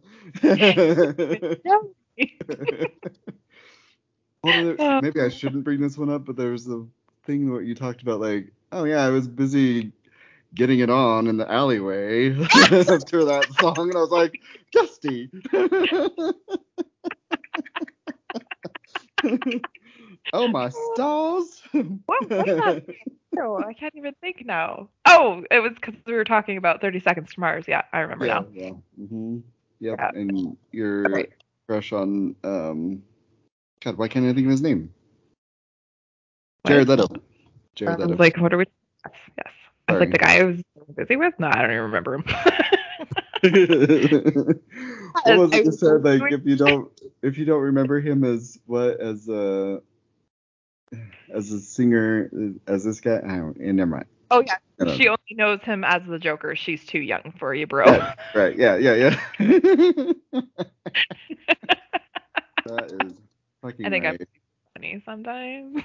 [SPEAKER 2] Maybe I shouldn't bring this one up, but there was a thing where you talked about like, oh yeah, I was busy getting it on in the alleyway [LAUGHS] after that song, and I was like, Dusty. [LAUGHS] oh my stars.
[SPEAKER 1] What was that? Oh, I can't even think now. Oh, it was because we were talking about 30 Seconds to Mars. Yeah, I remember
[SPEAKER 2] yeah,
[SPEAKER 1] now.
[SPEAKER 2] yeah. hmm Yep.
[SPEAKER 1] Yeah.
[SPEAKER 2] And your
[SPEAKER 1] Right.
[SPEAKER 2] crush on um God, why can't I think of his name? Jared Leto. Jared
[SPEAKER 1] I
[SPEAKER 2] Leto.
[SPEAKER 1] like, what are we? Yes, yes. I was like the guy I was busy with. No, I don't even remember him. [LAUGHS] [LAUGHS]
[SPEAKER 2] what was it you
[SPEAKER 1] was
[SPEAKER 2] said? Like if you don't if you don't remember him as what as a as a singer as this guy, I don't. eh, never mind.
[SPEAKER 1] oh yeah, she
[SPEAKER 2] know.
[SPEAKER 1] only knows him as the Joker. She's too young for you, bro.
[SPEAKER 2] Yeah, right. Yeah. Yeah. Yeah. [LAUGHS] that is fucking
[SPEAKER 1] I think I'm sometimes.
[SPEAKER 2] I'm.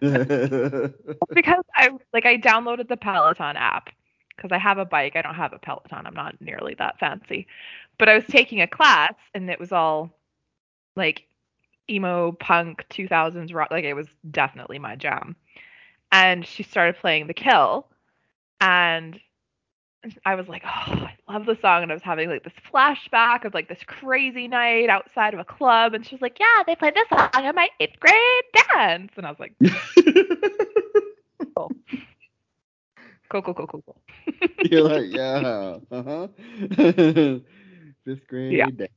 [SPEAKER 2] [LAUGHS] [LAUGHS]
[SPEAKER 1] because I like I downloaded the Peloton app because I have a bike. I don't have a Peloton. I'm not nearly that fancy. But I was taking a class and it was all like emo punk 2000s rock like it was definitely my jam. And she started playing The Kill and I was like, "Oh, I love the song." And I was having like this flashback of like this crazy night outside of a club and she was like, "Yeah, they played this song at my 8th grade dance." And I was like, [LAUGHS] "Cool. Cool, cool, cool, cool, cool." [LAUGHS]
[SPEAKER 2] You're like, yeah. Uh huh. [LAUGHS] Fifth grade.
[SPEAKER 1] Yeah.
[SPEAKER 2] day.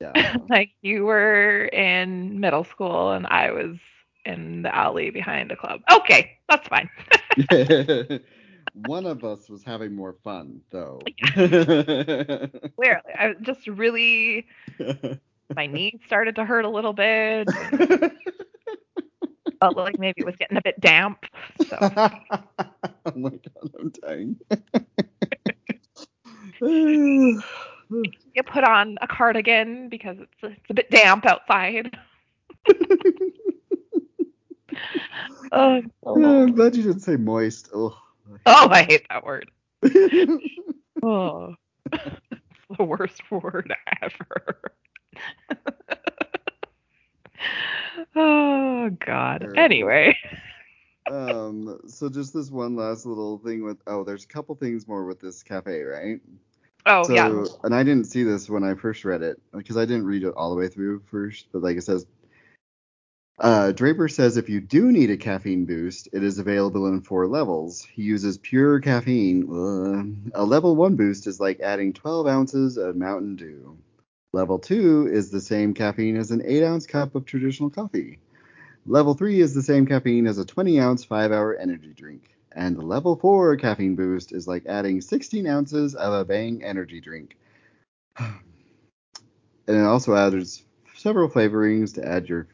[SPEAKER 2] Yeah.
[SPEAKER 1] like you were in middle school and I was in the alley behind a club. Okay, that's fine.
[SPEAKER 2] One of us was having more fun, though. [LAUGHS] [LAUGHS]
[SPEAKER 1] Clearly, I just really my knees started to hurt a little bit. [LAUGHS] Felt like maybe it was getting a bit damp. So
[SPEAKER 2] oh my god, I'm dying.
[SPEAKER 1] You put on a cardigan because it's it's a bit damp outside. Oh, so
[SPEAKER 2] I'm glad you didn't say moist. Oh. [LAUGHS]
[SPEAKER 1] oh, I hate that word. [LAUGHS] Oh, it's [LAUGHS] the worst word ever. oh God. Anyway,
[SPEAKER 2] um, so just this one last little thing with oh, there's a couple things more with this cafe, right?
[SPEAKER 1] oh
[SPEAKER 2] so,
[SPEAKER 1] yeah.
[SPEAKER 2] and I didn't see this when I first read it because I didn't read it all the way through first. But like it says, uh, Draper says if you do need a caffeine boost, it is available in four levels. He uses pure caffeine. Uh, a level one boost is like adding 12 ounces of Mountain Dew. Level two is the same caffeine as an 8 ounce cup of traditional coffee. Level three is the same caffeine as a 20 ounce 5 hour energy drink. And the level 4 caffeine boost is like adding 16 ounces of a Bang energy drink. [SIGHS] and it also adds several flavorings to add your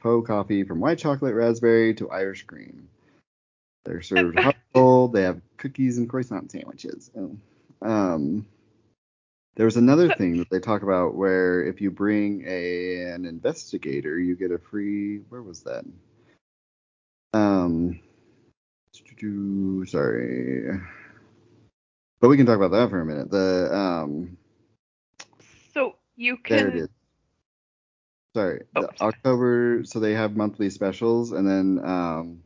[SPEAKER 2] faux coffee from white chocolate raspberry to Irish cream. They're [LAUGHS] served hot cold. They have cookies and croissant sandwiches. Oh. Um, there was another thing that they talk about where if you bring a an investigator, you get a free. Where was that? Um, sorry, but we can talk about that for a minute. The um,
[SPEAKER 1] So you
[SPEAKER 2] there it
[SPEAKER 1] can
[SPEAKER 2] is. Sorry,
[SPEAKER 1] Oh.
[SPEAKER 2] October. So they have monthly specials, and then um,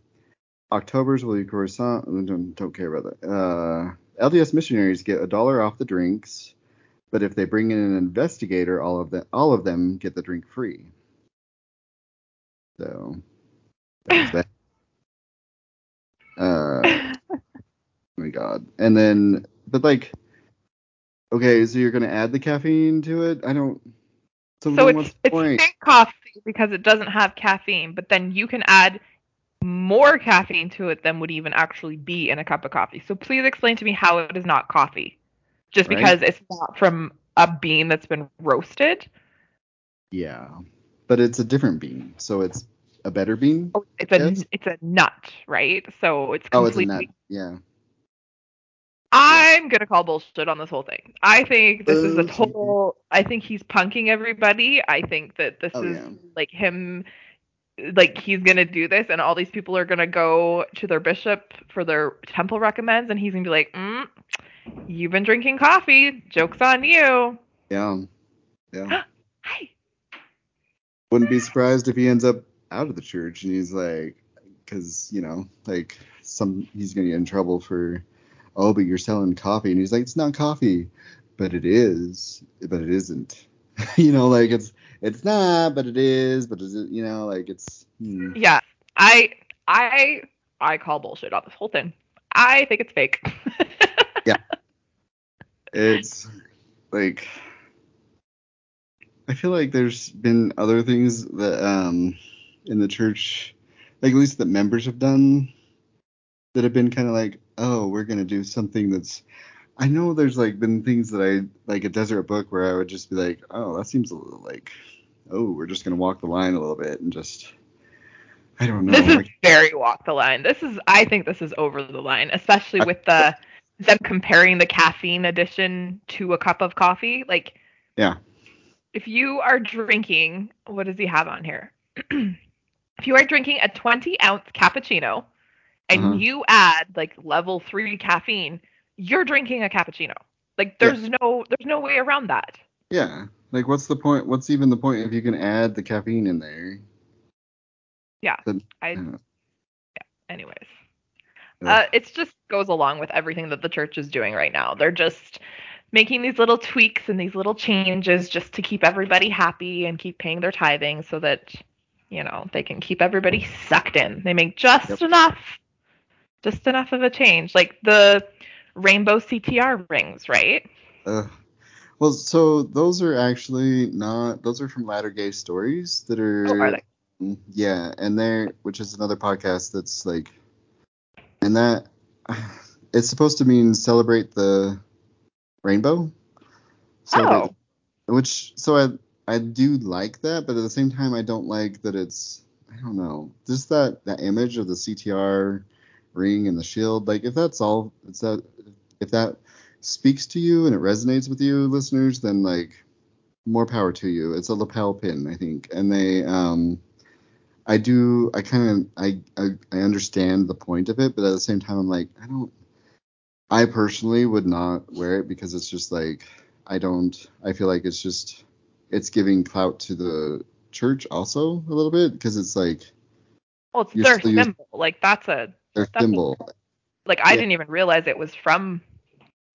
[SPEAKER 2] October's will be croissant. Don't, don't care about that. Uh, LDS missionaries get a dollar off the drinks, but if they bring in an investigator, all of them all of them get the drink free. So there's that. [LAUGHS] Uh, oh my god. And then, but like, okay, so you're gonna add the caffeine to it? I don't. So,
[SPEAKER 1] So it's it's pink coffee because it doesn't have caffeine, but then you can add more caffeine to it than would even actually be in a cup of coffee. So please explain to me how it is not coffee. Just
[SPEAKER 2] Right.
[SPEAKER 1] because it's not from a bean that's been roasted.
[SPEAKER 2] Yeah, but it's a different bean, so it's a better bean.
[SPEAKER 1] Oh, it's a it's a nut, right? So it's
[SPEAKER 2] Oh, it's a
[SPEAKER 1] completely
[SPEAKER 2] nut. Yeah.
[SPEAKER 1] I'm gonna call bullshit on this whole thing. I think this is a
[SPEAKER 2] Okay.
[SPEAKER 1] total. I think he's punking everybody. I think that this
[SPEAKER 2] Oh,
[SPEAKER 1] is
[SPEAKER 2] yeah.
[SPEAKER 1] like him, like he's gonna do this, and all these people are gonna go to their bishop for their temple recommends, and he's gonna be like, mm, "You've been drinking coffee. Jokes on you."
[SPEAKER 2] Yeah. Yeah. [GASPS]
[SPEAKER 1] Hi.
[SPEAKER 2] Wouldn't be surprised if he ends up out of the church and he's like, because you know, like some he's gonna get in trouble for, oh, but you're selling coffee, and he's like, it's not coffee, but it is, but it isn't. [LAUGHS] you know, like it's it's not, but it is, but is it? You know, like it's. hmm.
[SPEAKER 1] Yeah, I I I call bullshit on this whole thing. I think it's fake. [LAUGHS] Yeah.
[SPEAKER 2] It's like I feel like there's been other things that um in the church, like at least that members have done that have been kind of like, oh, we're gonna do something that's. I know there's like been things that I like a Deseret Book where I would just be like, oh, that seems a little like, oh, we're just gonna walk the line a little bit and just. I don't know.
[SPEAKER 1] This is
[SPEAKER 2] like,
[SPEAKER 1] very walk the line. This is I think this is over the line, especially with the them comparing the caffeine addition to a cup of coffee. Like
[SPEAKER 2] yeah.
[SPEAKER 1] if you are drinking, what does he have on here? [CLEARS THROAT] if you are drinking a 20 ounce cappuccino and
[SPEAKER 2] Uh-huh.
[SPEAKER 1] you add like level three caffeine, you're drinking a cappuccino. Like
[SPEAKER 2] Yeah.
[SPEAKER 1] there's no there's no way around that.
[SPEAKER 2] Yeah. Like, what's the point? What's even the point if you can add the caffeine in there?
[SPEAKER 1] Yeah.
[SPEAKER 2] Then-
[SPEAKER 1] I
[SPEAKER 2] yeah.
[SPEAKER 1] anyways. Uh, it just goes along with everything that the church is doing right now. They're just making these little tweaks and these little changes just to keep everybody happy and keep paying their tithing so that you know they can keep everybody sucked in. They make just
[SPEAKER 2] Yep.
[SPEAKER 1] enough, just enough of a change, like the rainbow CTR rings, right?
[SPEAKER 2] Ugh. Well, so those are actually not. Those are from Latter Gay Stories that are.
[SPEAKER 1] Oh, are they?
[SPEAKER 2] Mm, yeah, and they're which is another podcast that's like, and that [SIGHS] it's supposed to mean celebrate the rainbow. Celebrate
[SPEAKER 1] Oh,
[SPEAKER 2] which so I I do like that, but at the same time I don't like that it's I don't know just that that image of the CTR ring and the shield. Like if that's all, it's that if that speaks to you and it resonates with you, listeners, then like more power to you. It's a lapel pin, I think, and they um. I do. I kind of. I, I. I understand the point of it, but at the same time, I'm like, I don't. I personally would not wear it because it's just like I don't. I feel like it's just it's giving clout to the church also a little bit because it's like
[SPEAKER 1] well, it's their symbol. Like that's a
[SPEAKER 2] their
[SPEAKER 1] That's a- like I
[SPEAKER 2] Yeah.
[SPEAKER 1] didn't even realize it was from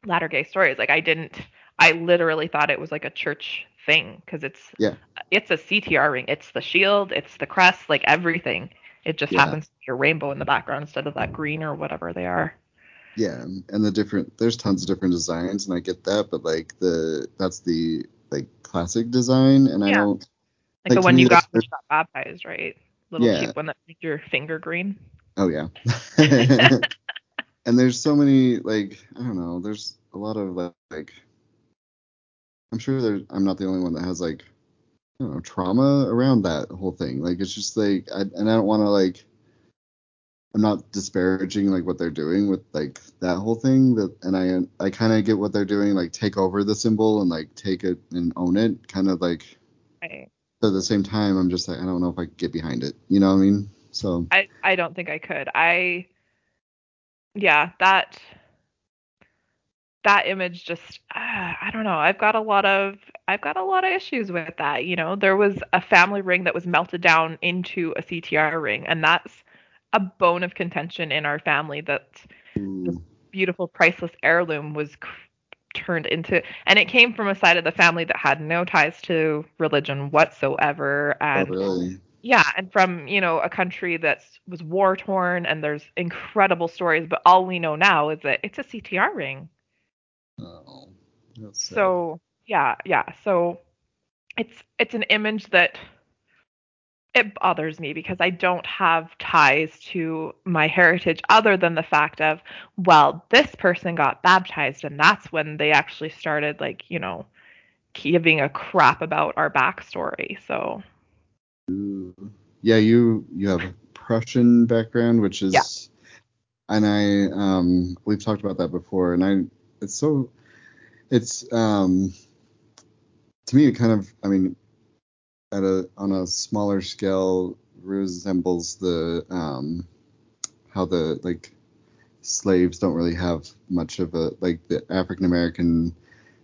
[SPEAKER 1] Latter Gay Stories. Like I didn't. I literally thought it was like a church thing because it's
[SPEAKER 2] Yeah.
[SPEAKER 1] it's a CTR ring. It's the shield. It's the crest. Like everything. It just
[SPEAKER 2] Yeah.
[SPEAKER 1] happens to be a rainbow in the background instead of that green or whatever they are.
[SPEAKER 2] Yeah, and the different there's tons of different designs, and I get that, but like the that's the like classic design, and I don't.
[SPEAKER 1] Like,
[SPEAKER 2] Like,
[SPEAKER 1] the one you got when you got baptized, right? Little
[SPEAKER 2] Yeah.
[SPEAKER 1] cheap one that makes your finger green.
[SPEAKER 2] Oh yeah. [LAUGHS] [LAUGHS] and there's so many like I don't know. There's a lot of like, like I'm sure there I'm not the only one that has like I don't know trauma around that whole thing. Like it's just like I, and I don't want to like I'm not disparaging like what they're doing with like that whole thing that and I I kind of get what they're doing like take over the symbol and like take it and own it kind of like
[SPEAKER 1] Right.
[SPEAKER 2] but at the same time I'm just like I don't know if I could get behind it. You know what I mean? So
[SPEAKER 1] I I don't think I could. I yeah, that that image just uh, I don't know. I've got a lot of I've got a lot of issues with that, you know. There was a family ring that was melted down into a CTR ring and that's a bone of contention in our family that
[SPEAKER 2] this
[SPEAKER 1] beautiful priceless heirloom was turned into and it came from a side of the family that had no ties to religion whatsoever
[SPEAKER 2] oh,
[SPEAKER 1] and
[SPEAKER 2] really?
[SPEAKER 1] Yeah, and from, you know, a country that was war torn and there's incredible stories, but all we know now is that it's a CTR ring.
[SPEAKER 2] Oh.
[SPEAKER 1] So, yeah, yeah. So it's it's an image that it bothers me because I don't have ties to my heritage other than the fact of, well, this person got baptized and that's when they actually started like, you know, giving a crap about our backstory. So,
[SPEAKER 2] yeah, you you have a Prussian background, which is,
[SPEAKER 1] Yeah.
[SPEAKER 2] and I um we've talked about that before, and I it's so it's um to me it kind of I mean at a on a smaller scale resembles the um how the like slaves don't really have much of a like the African American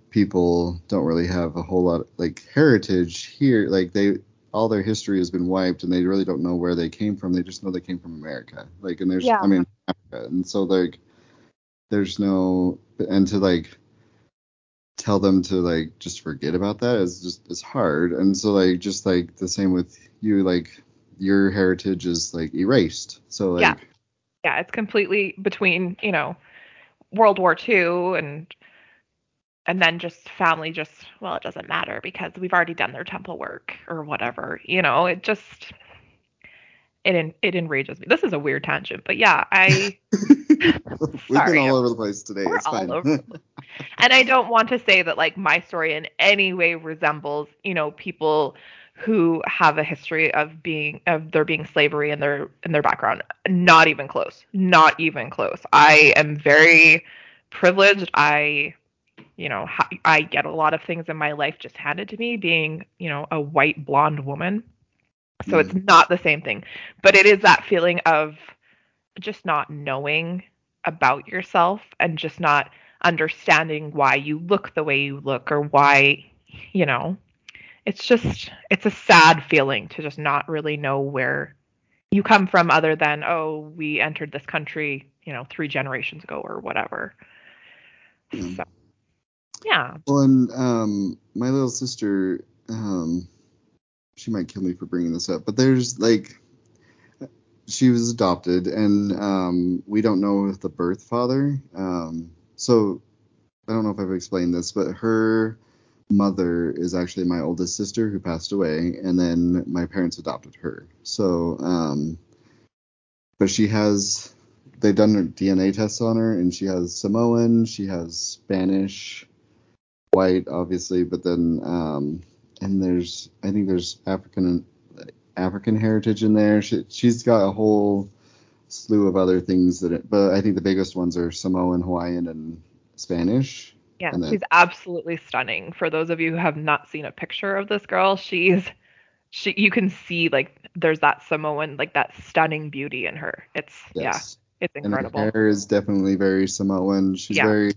[SPEAKER 2] people don't really have a whole lot like heritage here like they all their history has been wiped and they really don't know where they came from. They just know they came from America. Like and there's
[SPEAKER 1] Yeah.
[SPEAKER 2] I mean Africa and so like there's no and to like tell them to like just forget about that is just it's hard. And so like just like the same with you like your heritage is like erased. So like
[SPEAKER 1] Yeah. yeah, it's completely between, you know, World War II and and then just family just well, it doesn't matter because we've already done their temple work or whatever. You know, it just it it enrages me. This is a weird tangent, but yeah, I [LAUGHS]
[SPEAKER 2] we've been all over the place today
[SPEAKER 1] we're
[SPEAKER 2] it's
[SPEAKER 1] all
[SPEAKER 2] fine
[SPEAKER 1] over and I don't want to say that like my story in any way resembles, you know, people who have a history of being of there being slavery in their in their background. Not even close. Not even close. I am very privileged. I you know, I get a lot of things in my life just handed to me being, you know, a white blonde woman. So it's mm. not the same thing. But it is that feeling of just not knowing about yourself and just not understanding why you look the way you look or why, you know, it's just it's a sad feeling to just not really know where you come from other than oh we entered this country you know three generations ago or whatever
[SPEAKER 2] Yeah.
[SPEAKER 1] so yeah
[SPEAKER 2] Well, and um, my little sister, um, she might kill me for bringing this up, but there's like, she was adopted, and um, we don't know the birth father. Um, so I don't know if I've explained this, but her mother is actually my oldest sister who passed away, and then my parents adopted her. So, um, but she has they've done DNA tests on her, and she has Samoan, she has Spanish, white, obviously, but then um, and there's I think there's African African heritage in there. She, she's got a whole slew of other things that, it, but I think the biggest ones are Samoan, Hawaiian, and Spanish.
[SPEAKER 1] Yeah,
[SPEAKER 2] then-
[SPEAKER 1] she's absolutely stunning. For those of you who have not seen a picture of this girl, she's she you can see like there's that Samoan like that stunning beauty in her. It's
[SPEAKER 2] Yes.
[SPEAKER 1] yeah, it's incredible.
[SPEAKER 2] And her hair is definitely very Samoan. She's
[SPEAKER 1] Yeah.
[SPEAKER 2] very,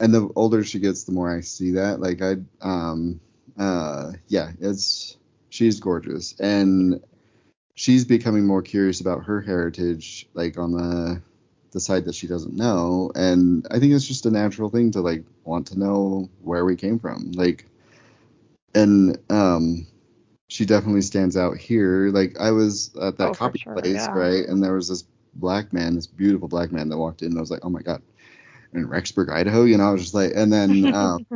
[SPEAKER 2] and the older she gets, the more I see that. Like I, um, uh, yeah, it's she's gorgeous, and she's becoming more curious about her heritage, like on the the side that she doesn't know, and I think it's just a natural thing to like want to know where we came from, like, and um. She definitely stands out here. Like I was at that
[SPEAKER 1] Oh,
[SPEAKER 2] coffee
[SPEAKER 1] sure,
[SPEAKER 2] place,
[SPEAKER 1] yeah.
[SPEAKER 2] right? And there was this black man, this beautiful black man that walked in. And I was like, oh my god, in Rexburg, Idaho, you know. I was just like, and then [LAUGHS] um,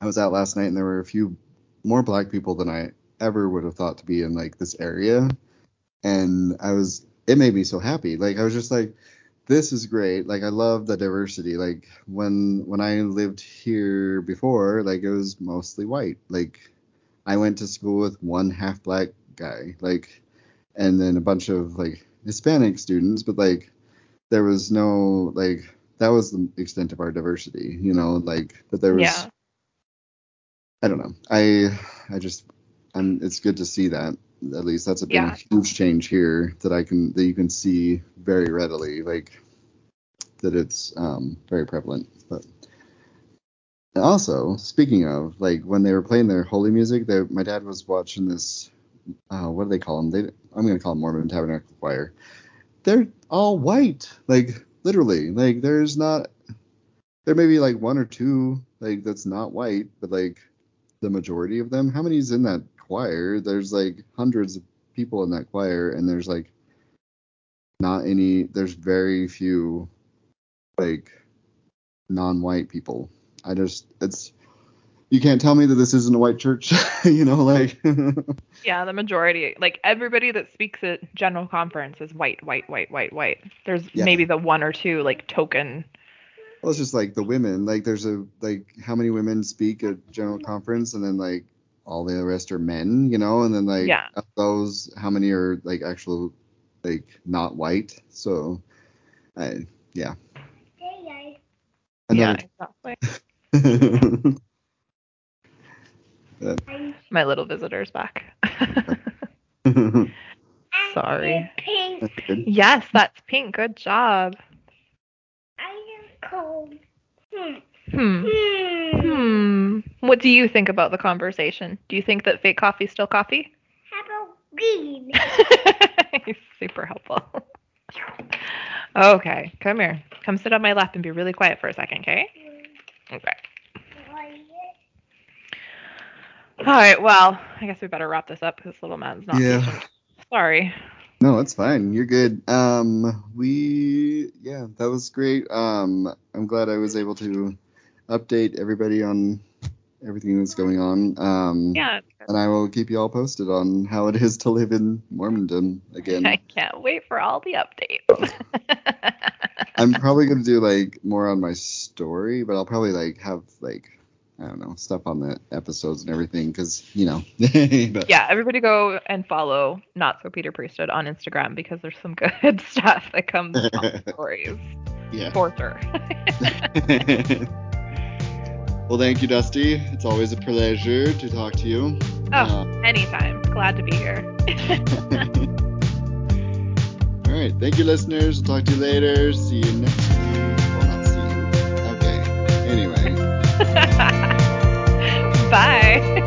[SPEAKER 2] I was out last night, and there were a few more black people than I ever would have thought to be in like this area, and I was, it made me so happy. Like I was just like, this is great. Like I love the diversity. Like when when I lived here before, like it was mostly white. Like I went to school with one half black guy, like, and then a bunch of like Hispanic students, but like there was no like that was the extent of our diversity, you know, like but there was
[SPEAKER 1] Yeah.
[SPEAKER 2] I don't know. I I just I'm it's good to see that. At least that's been
[SPEAKER 1] Yeah.
[SPEAKER 2] a huge change here that I can that you can see very readily, like that it's um very prevalent. But also, speaking of, like when they were playing their holy music, they, my dad was watching this. Uh, what do they call them? They, I'm gonna call them Mormon Tabernacle Choir. They're all white, like literally. Like there's not. There may be like one or two like that's not white, but like the majority of them. How many's in that choir? There's like hundreds of people in that choir, and there's like not any. There's very few like non-white people. I just it's you can't tell me that this isn't a white church, [LAUGHS] you know, like [LAUGHS]
[SPEAKER 1] Yeah, the majority, like everybody that speaks at general conference is white, white, white, white, white. There's
[SPEAKER 2] Yeah.
[SPEAKER 1] maybe the one or two like token.
[SPEAKER 2] well, it's just like the women. Like there's a like how many women speak at general conference, and then like all the rest are men, you know, and then like
[SPEAKER 1] Yeah.
[SPEAKER 2] of those, how many are like actual like not white? So, I yeah.
[SPEAKER 1] Yeah,
[SPEAKER 2] Another [LAUGHS]
[SPEAKER 1] exactly. My little visitor's back. [LAUGHS] Sorry.
[SPEAKER 2] That's good.
[SPEAKER 1] Yes, that's pink. Good job. I am cold. Hmm. Hmm. What do you think about the conversation? Do you think that fake coffee is still coffee? [LAUGHS] He's super helpful. Okay, come here. Come sit on my lap and be really quiet for a second, okay? Okay. All right. Well, I guess we better wrap this up because little man's not
[SPEAKER 2] Yeah.
[SPEAKER 1] patient. Sorry.
[SPEAKER 2] No, it's fine. You're good. Um, we yeah, that was great. Um, I'm glad I was able to update everybody on everything that's going on. Um,
[SPEAKER 1] Yeah.
[SPEAKER 2] and I will keep you all posted on how it is to live in Mormondom again. [LAUGHS]
[SPEAKER 1] I can't wait for all the updates. [LAUGHS]
[SPEAKER 2] I'm probably gonna do like more on my story, but I'll probably like have like I don't know stuff on the episodes and everything because you know. [LAUGHS]
[SPEAKER 1] yeah, everybody go and follow Not So Peter Priesthood on Instagram because there's some [LAUGHS] good stuff that comes on [LAUGHS] stories
[SPEAKER 2] Yeah.
[SPEAKER 1] for sure.
[SPEAKER 2] well, thank you, Dusty. It's always a pleasure to talk to you.
[SPEAKER 1] oh,
[SPEAKER 2] Uh,
[SPEAKER 1] anytime. Glad to be here.
[SPEAKER 2] All right. Thank you, listeners. We'll talk to you later. See you next week. Well, not see you. Okay. Anyway. Bye.